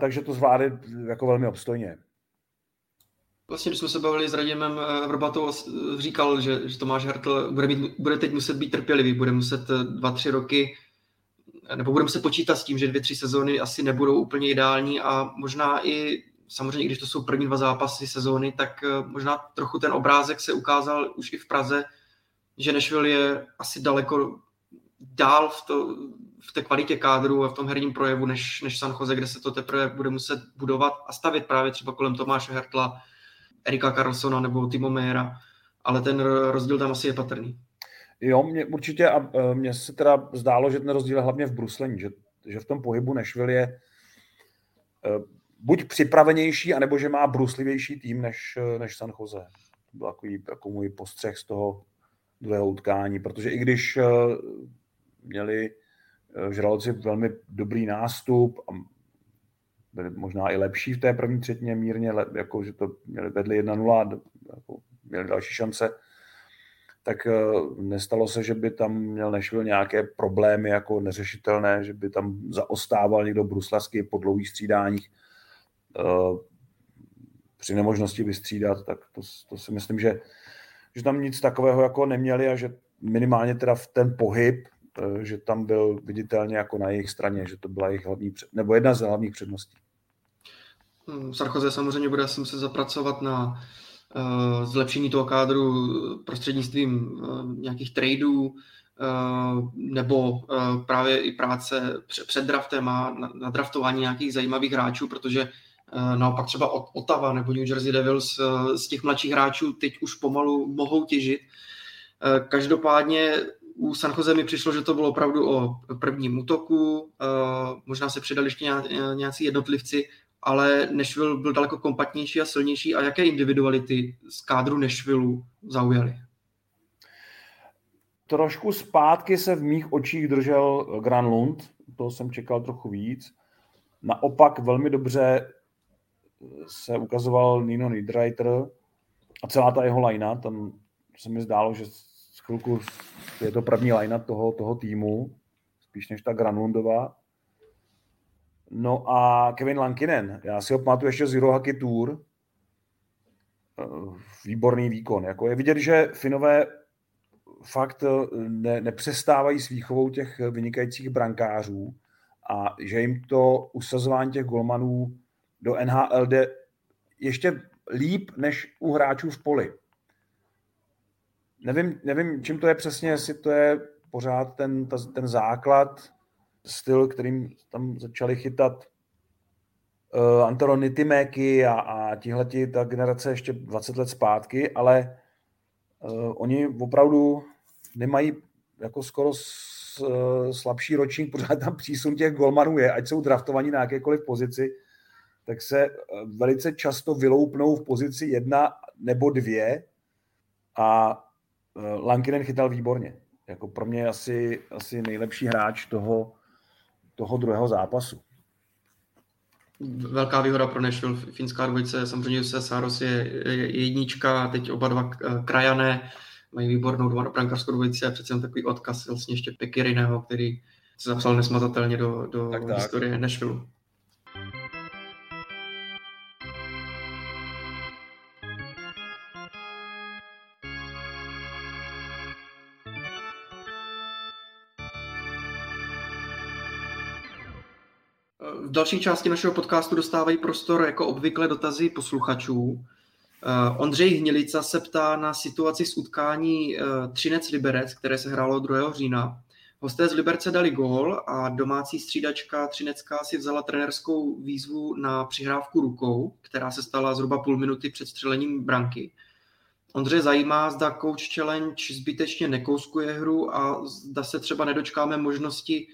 takže to zvládli jako velmi obstojně. Vlastně, když jsme se bavili s Radimem Vrbatou, říkal, že, že Tomáš Hertl bude, mít, bude teď muset být trpělivý, bude muset eh, dva, tři roky, nebo bude muset počítat s tím, že dvě, tři sezóny asi nebudou úplně ideální a možná i, samozřejmě, když to jsou první dva zápasy sezóny, tak eh, možná trochu ten obrázek se ukázal už i v Praze, že Nashville je asi daleko dál v, to, v té kvalitě kádru a v tom herním projevu než, než San Jose, kde se to teprve bude muset budovat a stavit právě třeba kolem Tomáše Hertla, Erika Carlsona nebo Timo Mera, ale ten rozdíl tam asi je patrný. Jo, mě určitě a e, mně se teda zdálo, že ten rozdíl je hlavně v bruslení, že, že v tom pohybu Nashville je e, buď připravenější, anebo že má bruslivější tým než, než San Jose. To byl takový jako můj postřeh z toho druhého utkání, protože i když měli eh, žraloci velmi dobrý nástup a byli možná i lepší v té první třetině mírně, jako že to měli vedli 1-0 jako měli další šance, tak eh, nestalo se, že by tam měl Nešvil nějaké problémy jako neřešitelné, že by tam zaostával někdo bruslavský po dlouhých střídáních eh, při nemožnosti vystřídat, tak to, to si myslím, že, že tam nic takového jako neměli a že minimálně teda v ten pohyb Eh, že tam byl viditelně jako na jejich straně, že to byla jejich hlavní, nebo jedna z hlavních předností. Hmm, Sarkozy samozřejmě bude asi muset zapracovat na uh, zlepšení toho kádru prostřednictvím uh, nějakých tradeů uh, nebo uh, právě i práce před, draftem a na, na draftování nějakých zajímavých hráčů, protože naopak třeba Ottawa nebo New Jersey Devils uh, z těch mladších hráčů teď už pomalu mohou těžit. Uh, každopádně u San Jose mi přišlo, že to bylo opravdu o prvním útoku, eh, možná se přidali ještě nějací jednotlivci, ale Nashville byl daleko kompaktnější a silnější. A jaké individuality z kádru Nashville zaujaly? Trošku zpátky se v mých očích držel Granlund, to jsem čekal trochu víc. Naopak velmi dobře se ukazoval Nino Niederreiter a celá ta jeho lajna, tam se mi zdálo, že chvilku je to první line toho, toho týmu, spíš než ta Granlundová. No a Kevin Lankinen, já si ho pamatuju ještě z Hirohaki Tour, eh, výborný výkon. Jako je vidět, že Finové fakt eh, ne, nepřestávají s výchovou těch vynikajících brankářů a že jim to usazování těch golmanů do NHL jde ještě líp než u hráčů v poli. Nevím, nevím, čím to je přesně, jestli to je pořád ten, ta, ten základ, styl, kterým tam začali chytat uh, Antero Nitiméky a, a tihleti, ta generace ještě 20 let zpátky, ale uh, oni opravdu nemají jako skoro s, uh, slabší ročník, pořád tam přísun těch golmanů je, ať jsou draftovaní na jakékoliv pozici, tak se velice často vyloupnou v pozici jedna nebo dvě a Lankinen chytal výborně. Jako pro mě asi, asi nejlepší hráč toho, toho druhého zápasu. Velká výhoda pro Nashville, finská dvojice, samozřejmě se Saros je, je jednička, teď oba dva krajané, mají výbornou dva brankářskou dvojici a přece takový odkaz vlastně ještě Pekiriného, který se zapsal nesmazatelně do, do tak, tak. historie Nashville. V další části našeho podcastu dostávají prostor jako obvykle dotazy posluchačů. Eh, Ondřej Hnilica se ptá na situaci z utkání eh, Třinec Liberec, které se hrálo 2. října. Hosté z Liberce dali gól a domácí střídačka Třinecká si vzala trenerskou výzvu na přihrávku rukou, která se stala zhruba půl minuty před střelením branky. Ondře zajímá, zda Coach Challenge zbytečně nekouskuje hru a zda se třeba nedočkáme možnosti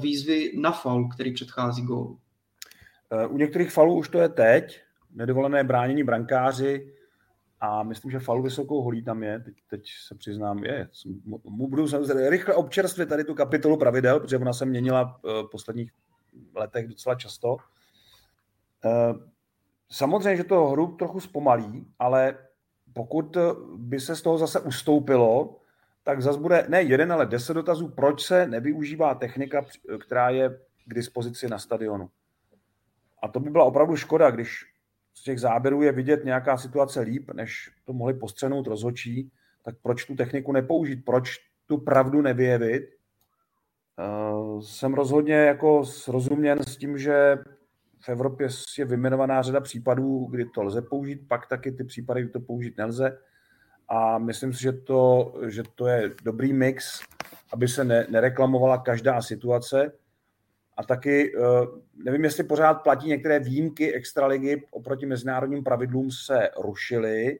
výzvy na faul, který předchází gólu. U některých falů už to je teď, nedovolené bránění brankáři a myslím, že falu vysokou holí tam je, teď, teď se přiznám, je. Mu budu rychle občerstvit tady tu kapitolu pravidel, protože ona se měnila eh, v posledních letech docela často. Eh, samozřejmě, že to hru trochu zpomalí, ale pokud by se z toho zase ustoupilo, tak zase bude ne jeden, ale deset dotazů, proč se nevyužívá technika, která je k dispozici na stadionu. A to by byla opravdu škoda, když z těch záběrů je vidět nějaká situace líp, než to mohli postřenout rozhočí, tak proč tu techniku nepoužít, proč tu pravdu nevyjevit. Uh, jsem rozhodně jako srozuměn s tím, že v Evropě je vymenovaná řada případů, kdy to lze použít, pak taky ty případy, kdy to použít nelze. A myslím si, že to, že to je dobrý mix, aby se ne, nereklamovala každá situace, a taky eh, nevím, jestli pořád platí některé výjimky extraligy oproti mezinárodním pravidlům se rušily,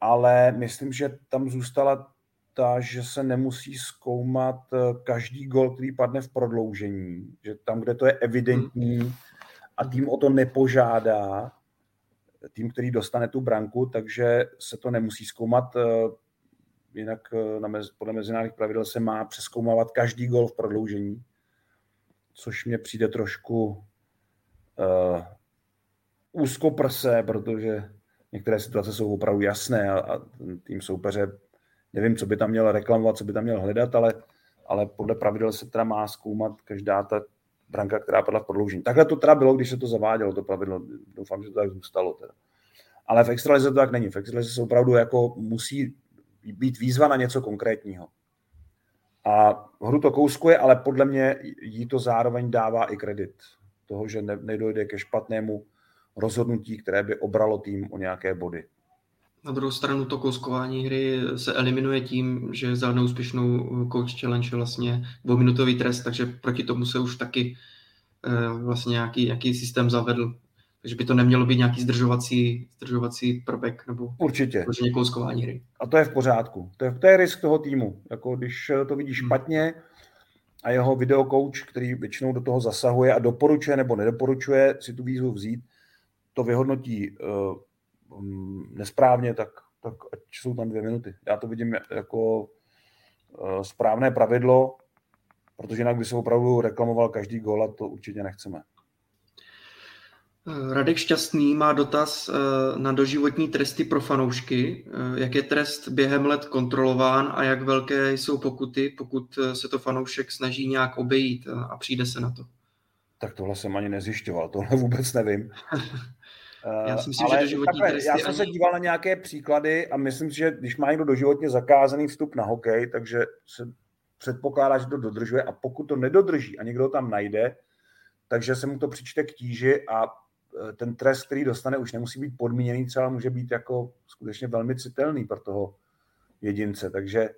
ale myslím, že tam zůstala ta, že se nemusí zkoumat eh, každý gol, který padne v prodloužení. Že tam, kde to je evidentní a tým o to nepožádá, tým, který dostane tu branku, takže se to nemusí zkoumat. Eh, jinak na mez, podle mezinárodních pravidel se má přeskoumávat každý gol v prodloužení což mě přijde trošku uh, úzkoprse, protože některé situace jsou opravdu jasné a, a tým soupeře, nevím, co by tam měl reklamovat, co by tam měl hledat, ale, ale podle pravidel se teda má zkoumat každá ta branka, která padla v prodloužení. Takhle to teda bylo, když se to zavádělo, to pravidlo. Doufám, že to tak zůstalo. Teda. Ale v extralize to tak není. V extralize se opravdu jako musí být výzva na něco konkrétního. A hru to kouskuje, ale podle mě jí to zároveň dává i kredit toho, že ne, nedojde ke špatnému rozhodnutí, které by obralo tým o nějaké body. Na druhou stranu to kouskování hry se eliminuje tím, že za neúspěšnou coach challenge vlastně dvouminutový trest, takže proti tomu se už taky eh, vlastně nějaký, nějaký systém zavedl. Takže by to nemělo být nějaký zdržovací, zdržovací prvek nebo Určitě. kouskování hry. A to je v pořádku. To je, to je risk toho týmu. Jako když to vidí hmm. špatně a jeho videokouč, který většinou do toho zasahuje a doporučuje nebo nedoporučuje si tu výzvu vzít, to vyhodnotí nesprávně, tak, tak ať jsou tam dvě minuty. Já to vidím jako uh, správné pravidlo, protože jinak by se opravdu reklamoval každý gól a to určitě nechceme. Radek Šťastný má dotaz eh, na doživotní tresty pro fanoušky. Eh, jak je trest během let kontrolován a jak velké jsou pokuty, pokud eh, se to fanoušek snaží nějak obejít a přijde se na to? Tak tohle jsem ani nezjišťoval, tohle vůbec nevím. já si myslím, Ale že doživotní takhle, Já jsem ani... se díval na nějaké příklady a myslím si, že když má někdo doživotně zakázaný vstup na hokej, takže se předpokládá, že to dodržuje a pokud to nedodrží a někdo tam najde, takže se mu to přičte k tíži a Eh, ten trest, který dostane, už nemusí být podmíněný, třeba může být jako skutečně velmi citelný pro toho jedince. Takže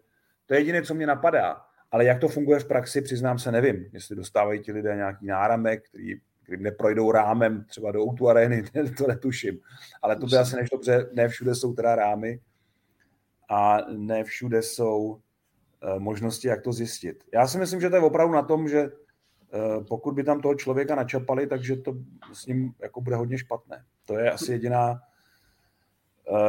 to je jediné, co mě napadá. Ale jak to funguje v praxi, přiznám se, nevím. Jestli dostávají ti lidé nějaký náramek, který, který neprojdou rámem třeba do Outu arény, to netuším. Ale to by asi než dobře, ne všude jsou teda rámy a ne všude jsou eh, možnosti, jak to zjistit. Já si myslím, že to je opravdu na tom, že Eh, pokud by tam toho člověka načapali, takže to s ním jako bude hodně špatné. To je asi jediná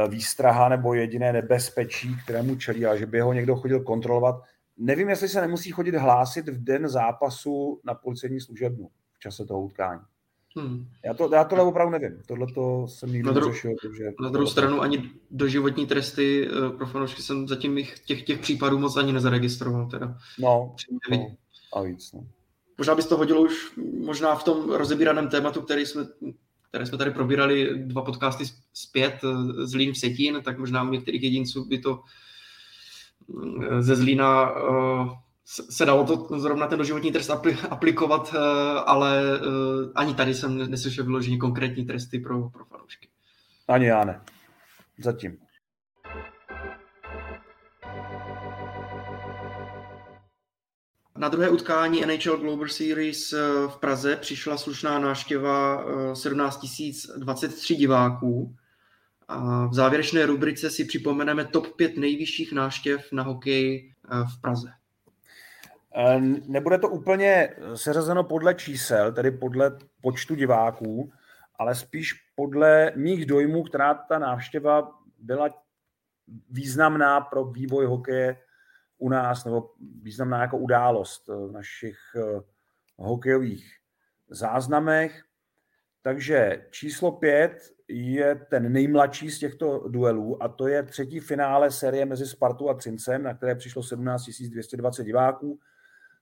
výstraha nebo jediné nebezpečí, kterému čelí, ale že by ho někdo chodil kontrolovat. Nevím, jestli se nemusí chodit hlásit v den zápasu na policejní služebnu čase toho utkání. Hmm. Já, to, já tohle opravdu nevím. Tohle to jsem nikdy neřešil. Takže na druhou stranu ani doživotní tresty eh, pro fanoušky jsem zatím těch, těch případů moc ani nezaregistroval. Teda. No, no a víc. No. Možná bys to hodilo už možná v tom rozebíraném tématu, který jsme, které jsme tady probírali dva podcasty zpět eh, z Lín v Setín, tak možná u některých jedinců by to eh, ze Zlína se dalo to zrovna ten doživotní trest aplikovat, eh, ale eh, ani tady jsem neslyšel vyložení konkrétní tresty pro, pro fanoušky. Ani já ne. Zatím. Na druhé utkání NHL Global Series eh, v Praze přišla slušná náštěva 17 023 diváků. A v závěrečné rubrice si připomeneme top 5 nejvyšších náštěv na hokej v Praze. Eh, nebude to úplně seřazeno podle čísel, tedy podle počtu diváků, ale spíš podle mých dojmů, která ta návštěva byla významná pro vývoj hokeje u nás, nebo významná jako událost v našich eh, hokejových záznamech. Takže číslo pět je ten nejmladší z těchto duelů a to je třetí finále série mezi Spartou a Třincem, na které přišlo 17 220 diváků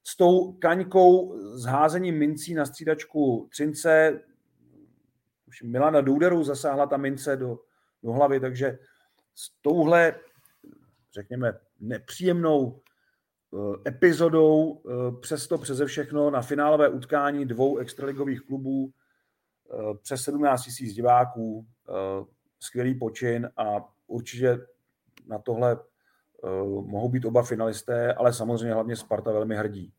s tou kaňkou s házením mincí na střídačku Třince. Už Milana Důderu zasáhla ta mince do, do hlavy, takže s touhle, řekněme, nepříjemnou eh, epizodou, eh, přesto přeze všechno na finálové utkání dvou extraligových klubů eh, přes 17 000 diváků, skvělý počin a určitě na tohle mohou být oba finalisté, ale samozřejmě hlavně Sparta velmi hrdí.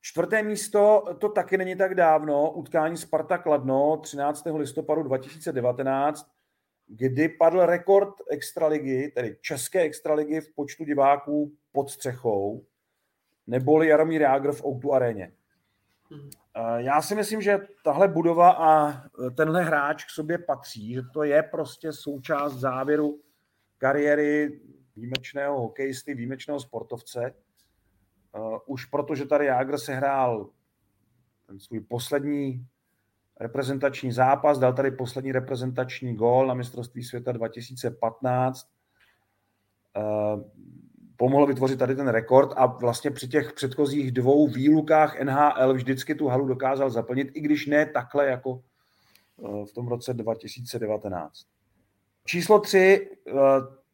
Čtvrté místo, to taky není tak dávno, utkání Sparta Kladno 13. listopadu 2019, kdy padl rekord extraligy, tedy české extraligy v počtu diváků pod střechou, neboli Jaromír Jágr v Outu aréně. Mhm. Já si myslím, že tahle budova a tenhle hráč k sobě patří, že to je prostě součást závěru kariéry výjimečného hokejisty, výjimečného sportovce. Uh, už protože tady Jágr se hrál ten svůj poslední reprezentační zápas, dal tady poslední reprezentační gól na mistrovství světa 2015. Uh, pomohl vytvořit tady ten rekord a vlastně při těch předchozích dvou výlukách NHL vždycky tu halu dokázal zaplnit, i když ne takhle jako uh, v tom roce 2019. Číslo tři,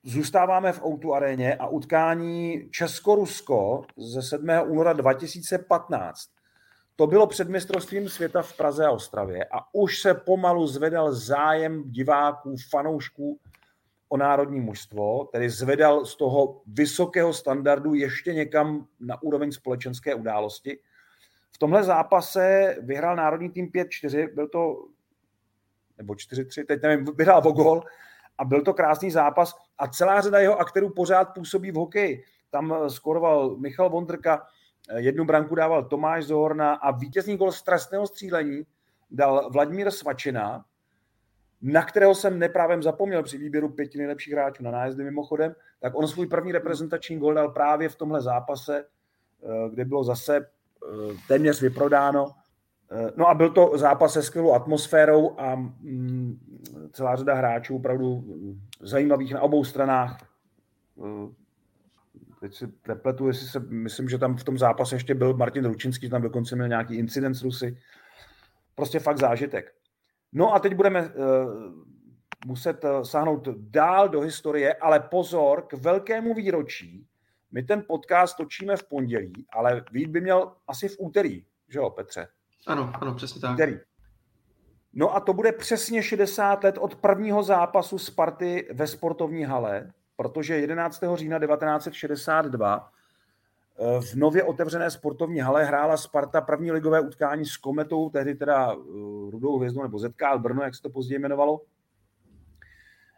Zůstáváme v Outu aréně a utkání Česko-Rusko ze 7. února 2015. To bylo před mistrovstvím světa v Praze a Ostravě a už se pomalu zvedal zájem diváků, fanoušků o národní mužstvo, tedy zvedal z toho vysokého standardu ještě někam na úroveň společenské události. V tomhle zápase vyhrál národní tým 5-4, byl to, nebo 4-3, teď nevím, vyhrál o gol, a byl to krásný zápas a celá řada jeho aktérů pořád působí v hokeji. Tam eh, skoroval Michal Vondrka, eh, jednu branku dával Tomáš Zohorna a vítězný gol z trestného střílení dal Vladimír Svačina, na kterého jsem neprávem zapomněl při výběru pěti nejlepších hráčů na nájezdy mimochodem, tak on svůj první reprezentační gol dal právě v tomhle zápase, eh, kde bylo zase téměř vyprodáno no a byl to zápas se skvělou atmosférou a mm, celá řada hráčů opravdu mm, zajímavých na obou stranách. Eh, teď si nepletu, jestli se, myslím, že tam v tom zápase ještě byl Martin Ručinský, tam dokonce měl nějaký incident s Rusy. Prostě fakt zážitek. No a teď budeme uh, muset sáhnout dál do historie, ale pozor, k velkému výročí. My ten podcast točíme v pondělí, ale vít by měl asi v úterý, že jo, Petře? Ano, ano, přesně tak. Který? No a to bude přesně 60 let od prvního zápasu Sparty ve sportovní hale, protože 11. října 1962 eh, v nově otevřené sportovní hale hrála Sparta první ligové utkání s Kometou, tehdy teda eh, Rudou hvězdou nebo ZKL Brno, jak se to později jmenovalo.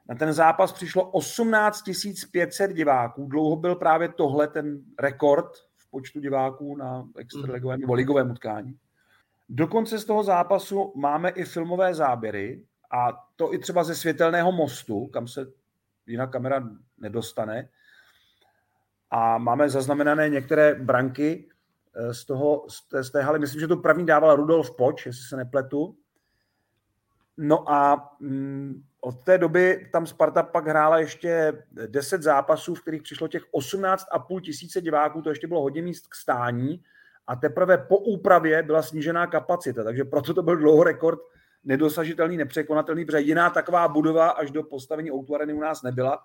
Na ten zápas přišlo 18 500 diváků. Dlouho byl právě tohle ten rekord v počtu diváků na extraligovém nebo ligovém utkání. Dokonce z toho zápasu máme i filmové záběry a to i třeba ze světelného mostu, kam se jiná kamera nedostane. A máme zaznamenané některé branky eh, z, toho, z, té, z té haly. Myslím, že to první dával Rudolf Poč, jestli se nepletu. No a mm, od té doby tam Sparta pak hrála ještě 10 zápasů, v kterých přišlo těch 18,5 tisíce diváků, to ještě bylo hodně míst k stání a teprve po úpravě byla snížená kapacita, takže proto to byl dlouho rekord nedosažitelný, nepřekonatelný, protože jiná taková budova až do postavení Outu u nás nebyla.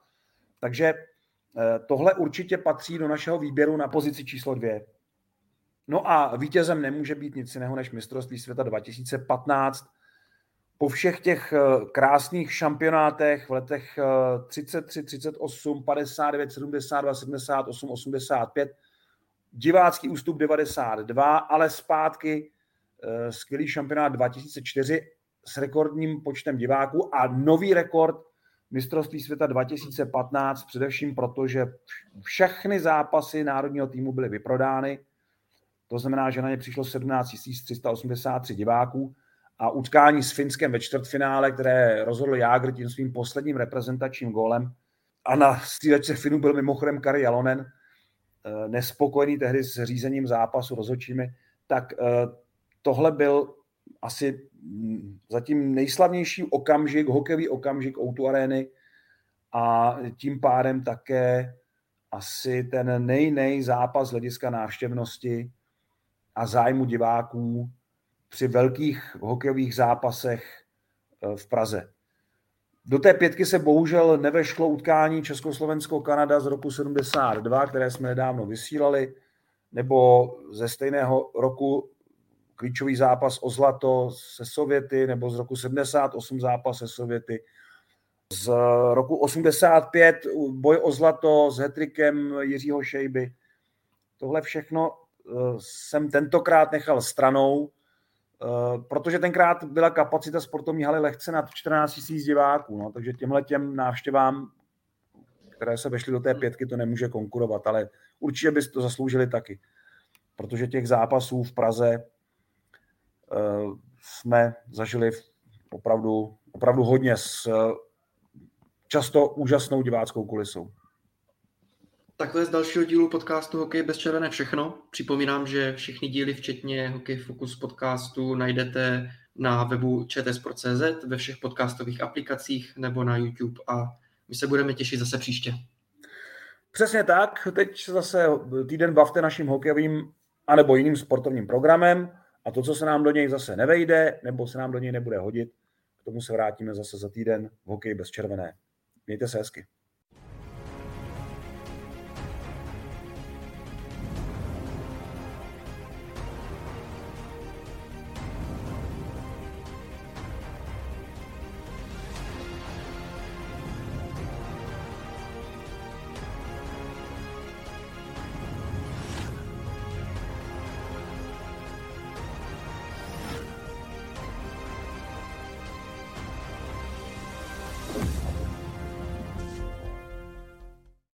Takže eh, tohle určitě patří do našeho výběru na pozici číslo dvě. No a vítězem nemůže být nic jiného než mistrovství světa 2015, po všech těch eh, krásných šampionátech v letech 33, 38, 59, 72, 78, 85, divácký ústup 92, ale zpátky eh, skvělý šampionát 2004 s rekordním počtem diváků a nový rekord mistrovství světa 2015, především proto, že všechny zápasy národního týmu byly vyprodány. To znamená, že na ně přišlo 17 383 diváků a utkání s Finskem ve čtvrtfinále, které rozhodl Jágr tím svým posledním reprezentačním gólem. A na střílečce Finu byl mimochodem Kari Jalonen, nespokojený tehdy s řízením zápasu rozhodčími, tak eh, tohle byl asi mm, zatím nejslavnější okamžik, hokejový okamžik Outu Areny a tím pádem také asi ten nej, nej zápas z hlediska návštěvnosti a zájmu diváků při velkých hokejových zápasech eh, v Praze. Do té pětky se bohužel nevešlo utkání Československo-Kanada z roku 72, které jsme nedávno vysílali, nebo ze stejného roku klíčový zápas o zlato se Sověty, nebo z roku 78 zápas se Sověty. Z roku 85 boj o zlato s hetrikem Jiřího Šejby. Tohle všechno eh, jsem tentokrát nechal stranou, protože tenkrát byla kapacita sportovní haly lehce nad 14 000 diváků, no, takže těmhle těm návštěvám, které se vešly do té pětky, to nemůže konkurovat, ale určitě by to zasloužili taky, protože těch zápasů v Praze uh, jsme zažili opravdu, opravdu hodně s uh, často úžasnou diváckou kulisou. Takhle z dalšího dílu podcastu Hokej bez červené všechno. Připomínám, že všechny díly, včetně Hokej Focus podcastu, najdete na webu čtsport.cz, ve všech podcastových aplikacích nebo na YouTube a my se budeme těšit zase příště. Přesně tak. Teď zase týden bavte naším hokejovým anebo jiným sportovním programem a to, co se nám do něj zase nevejde nebo se nám do něj nebude hodit, k tomu se vrátíme zase za týden v Hokej bez červené. Mějte se hezky.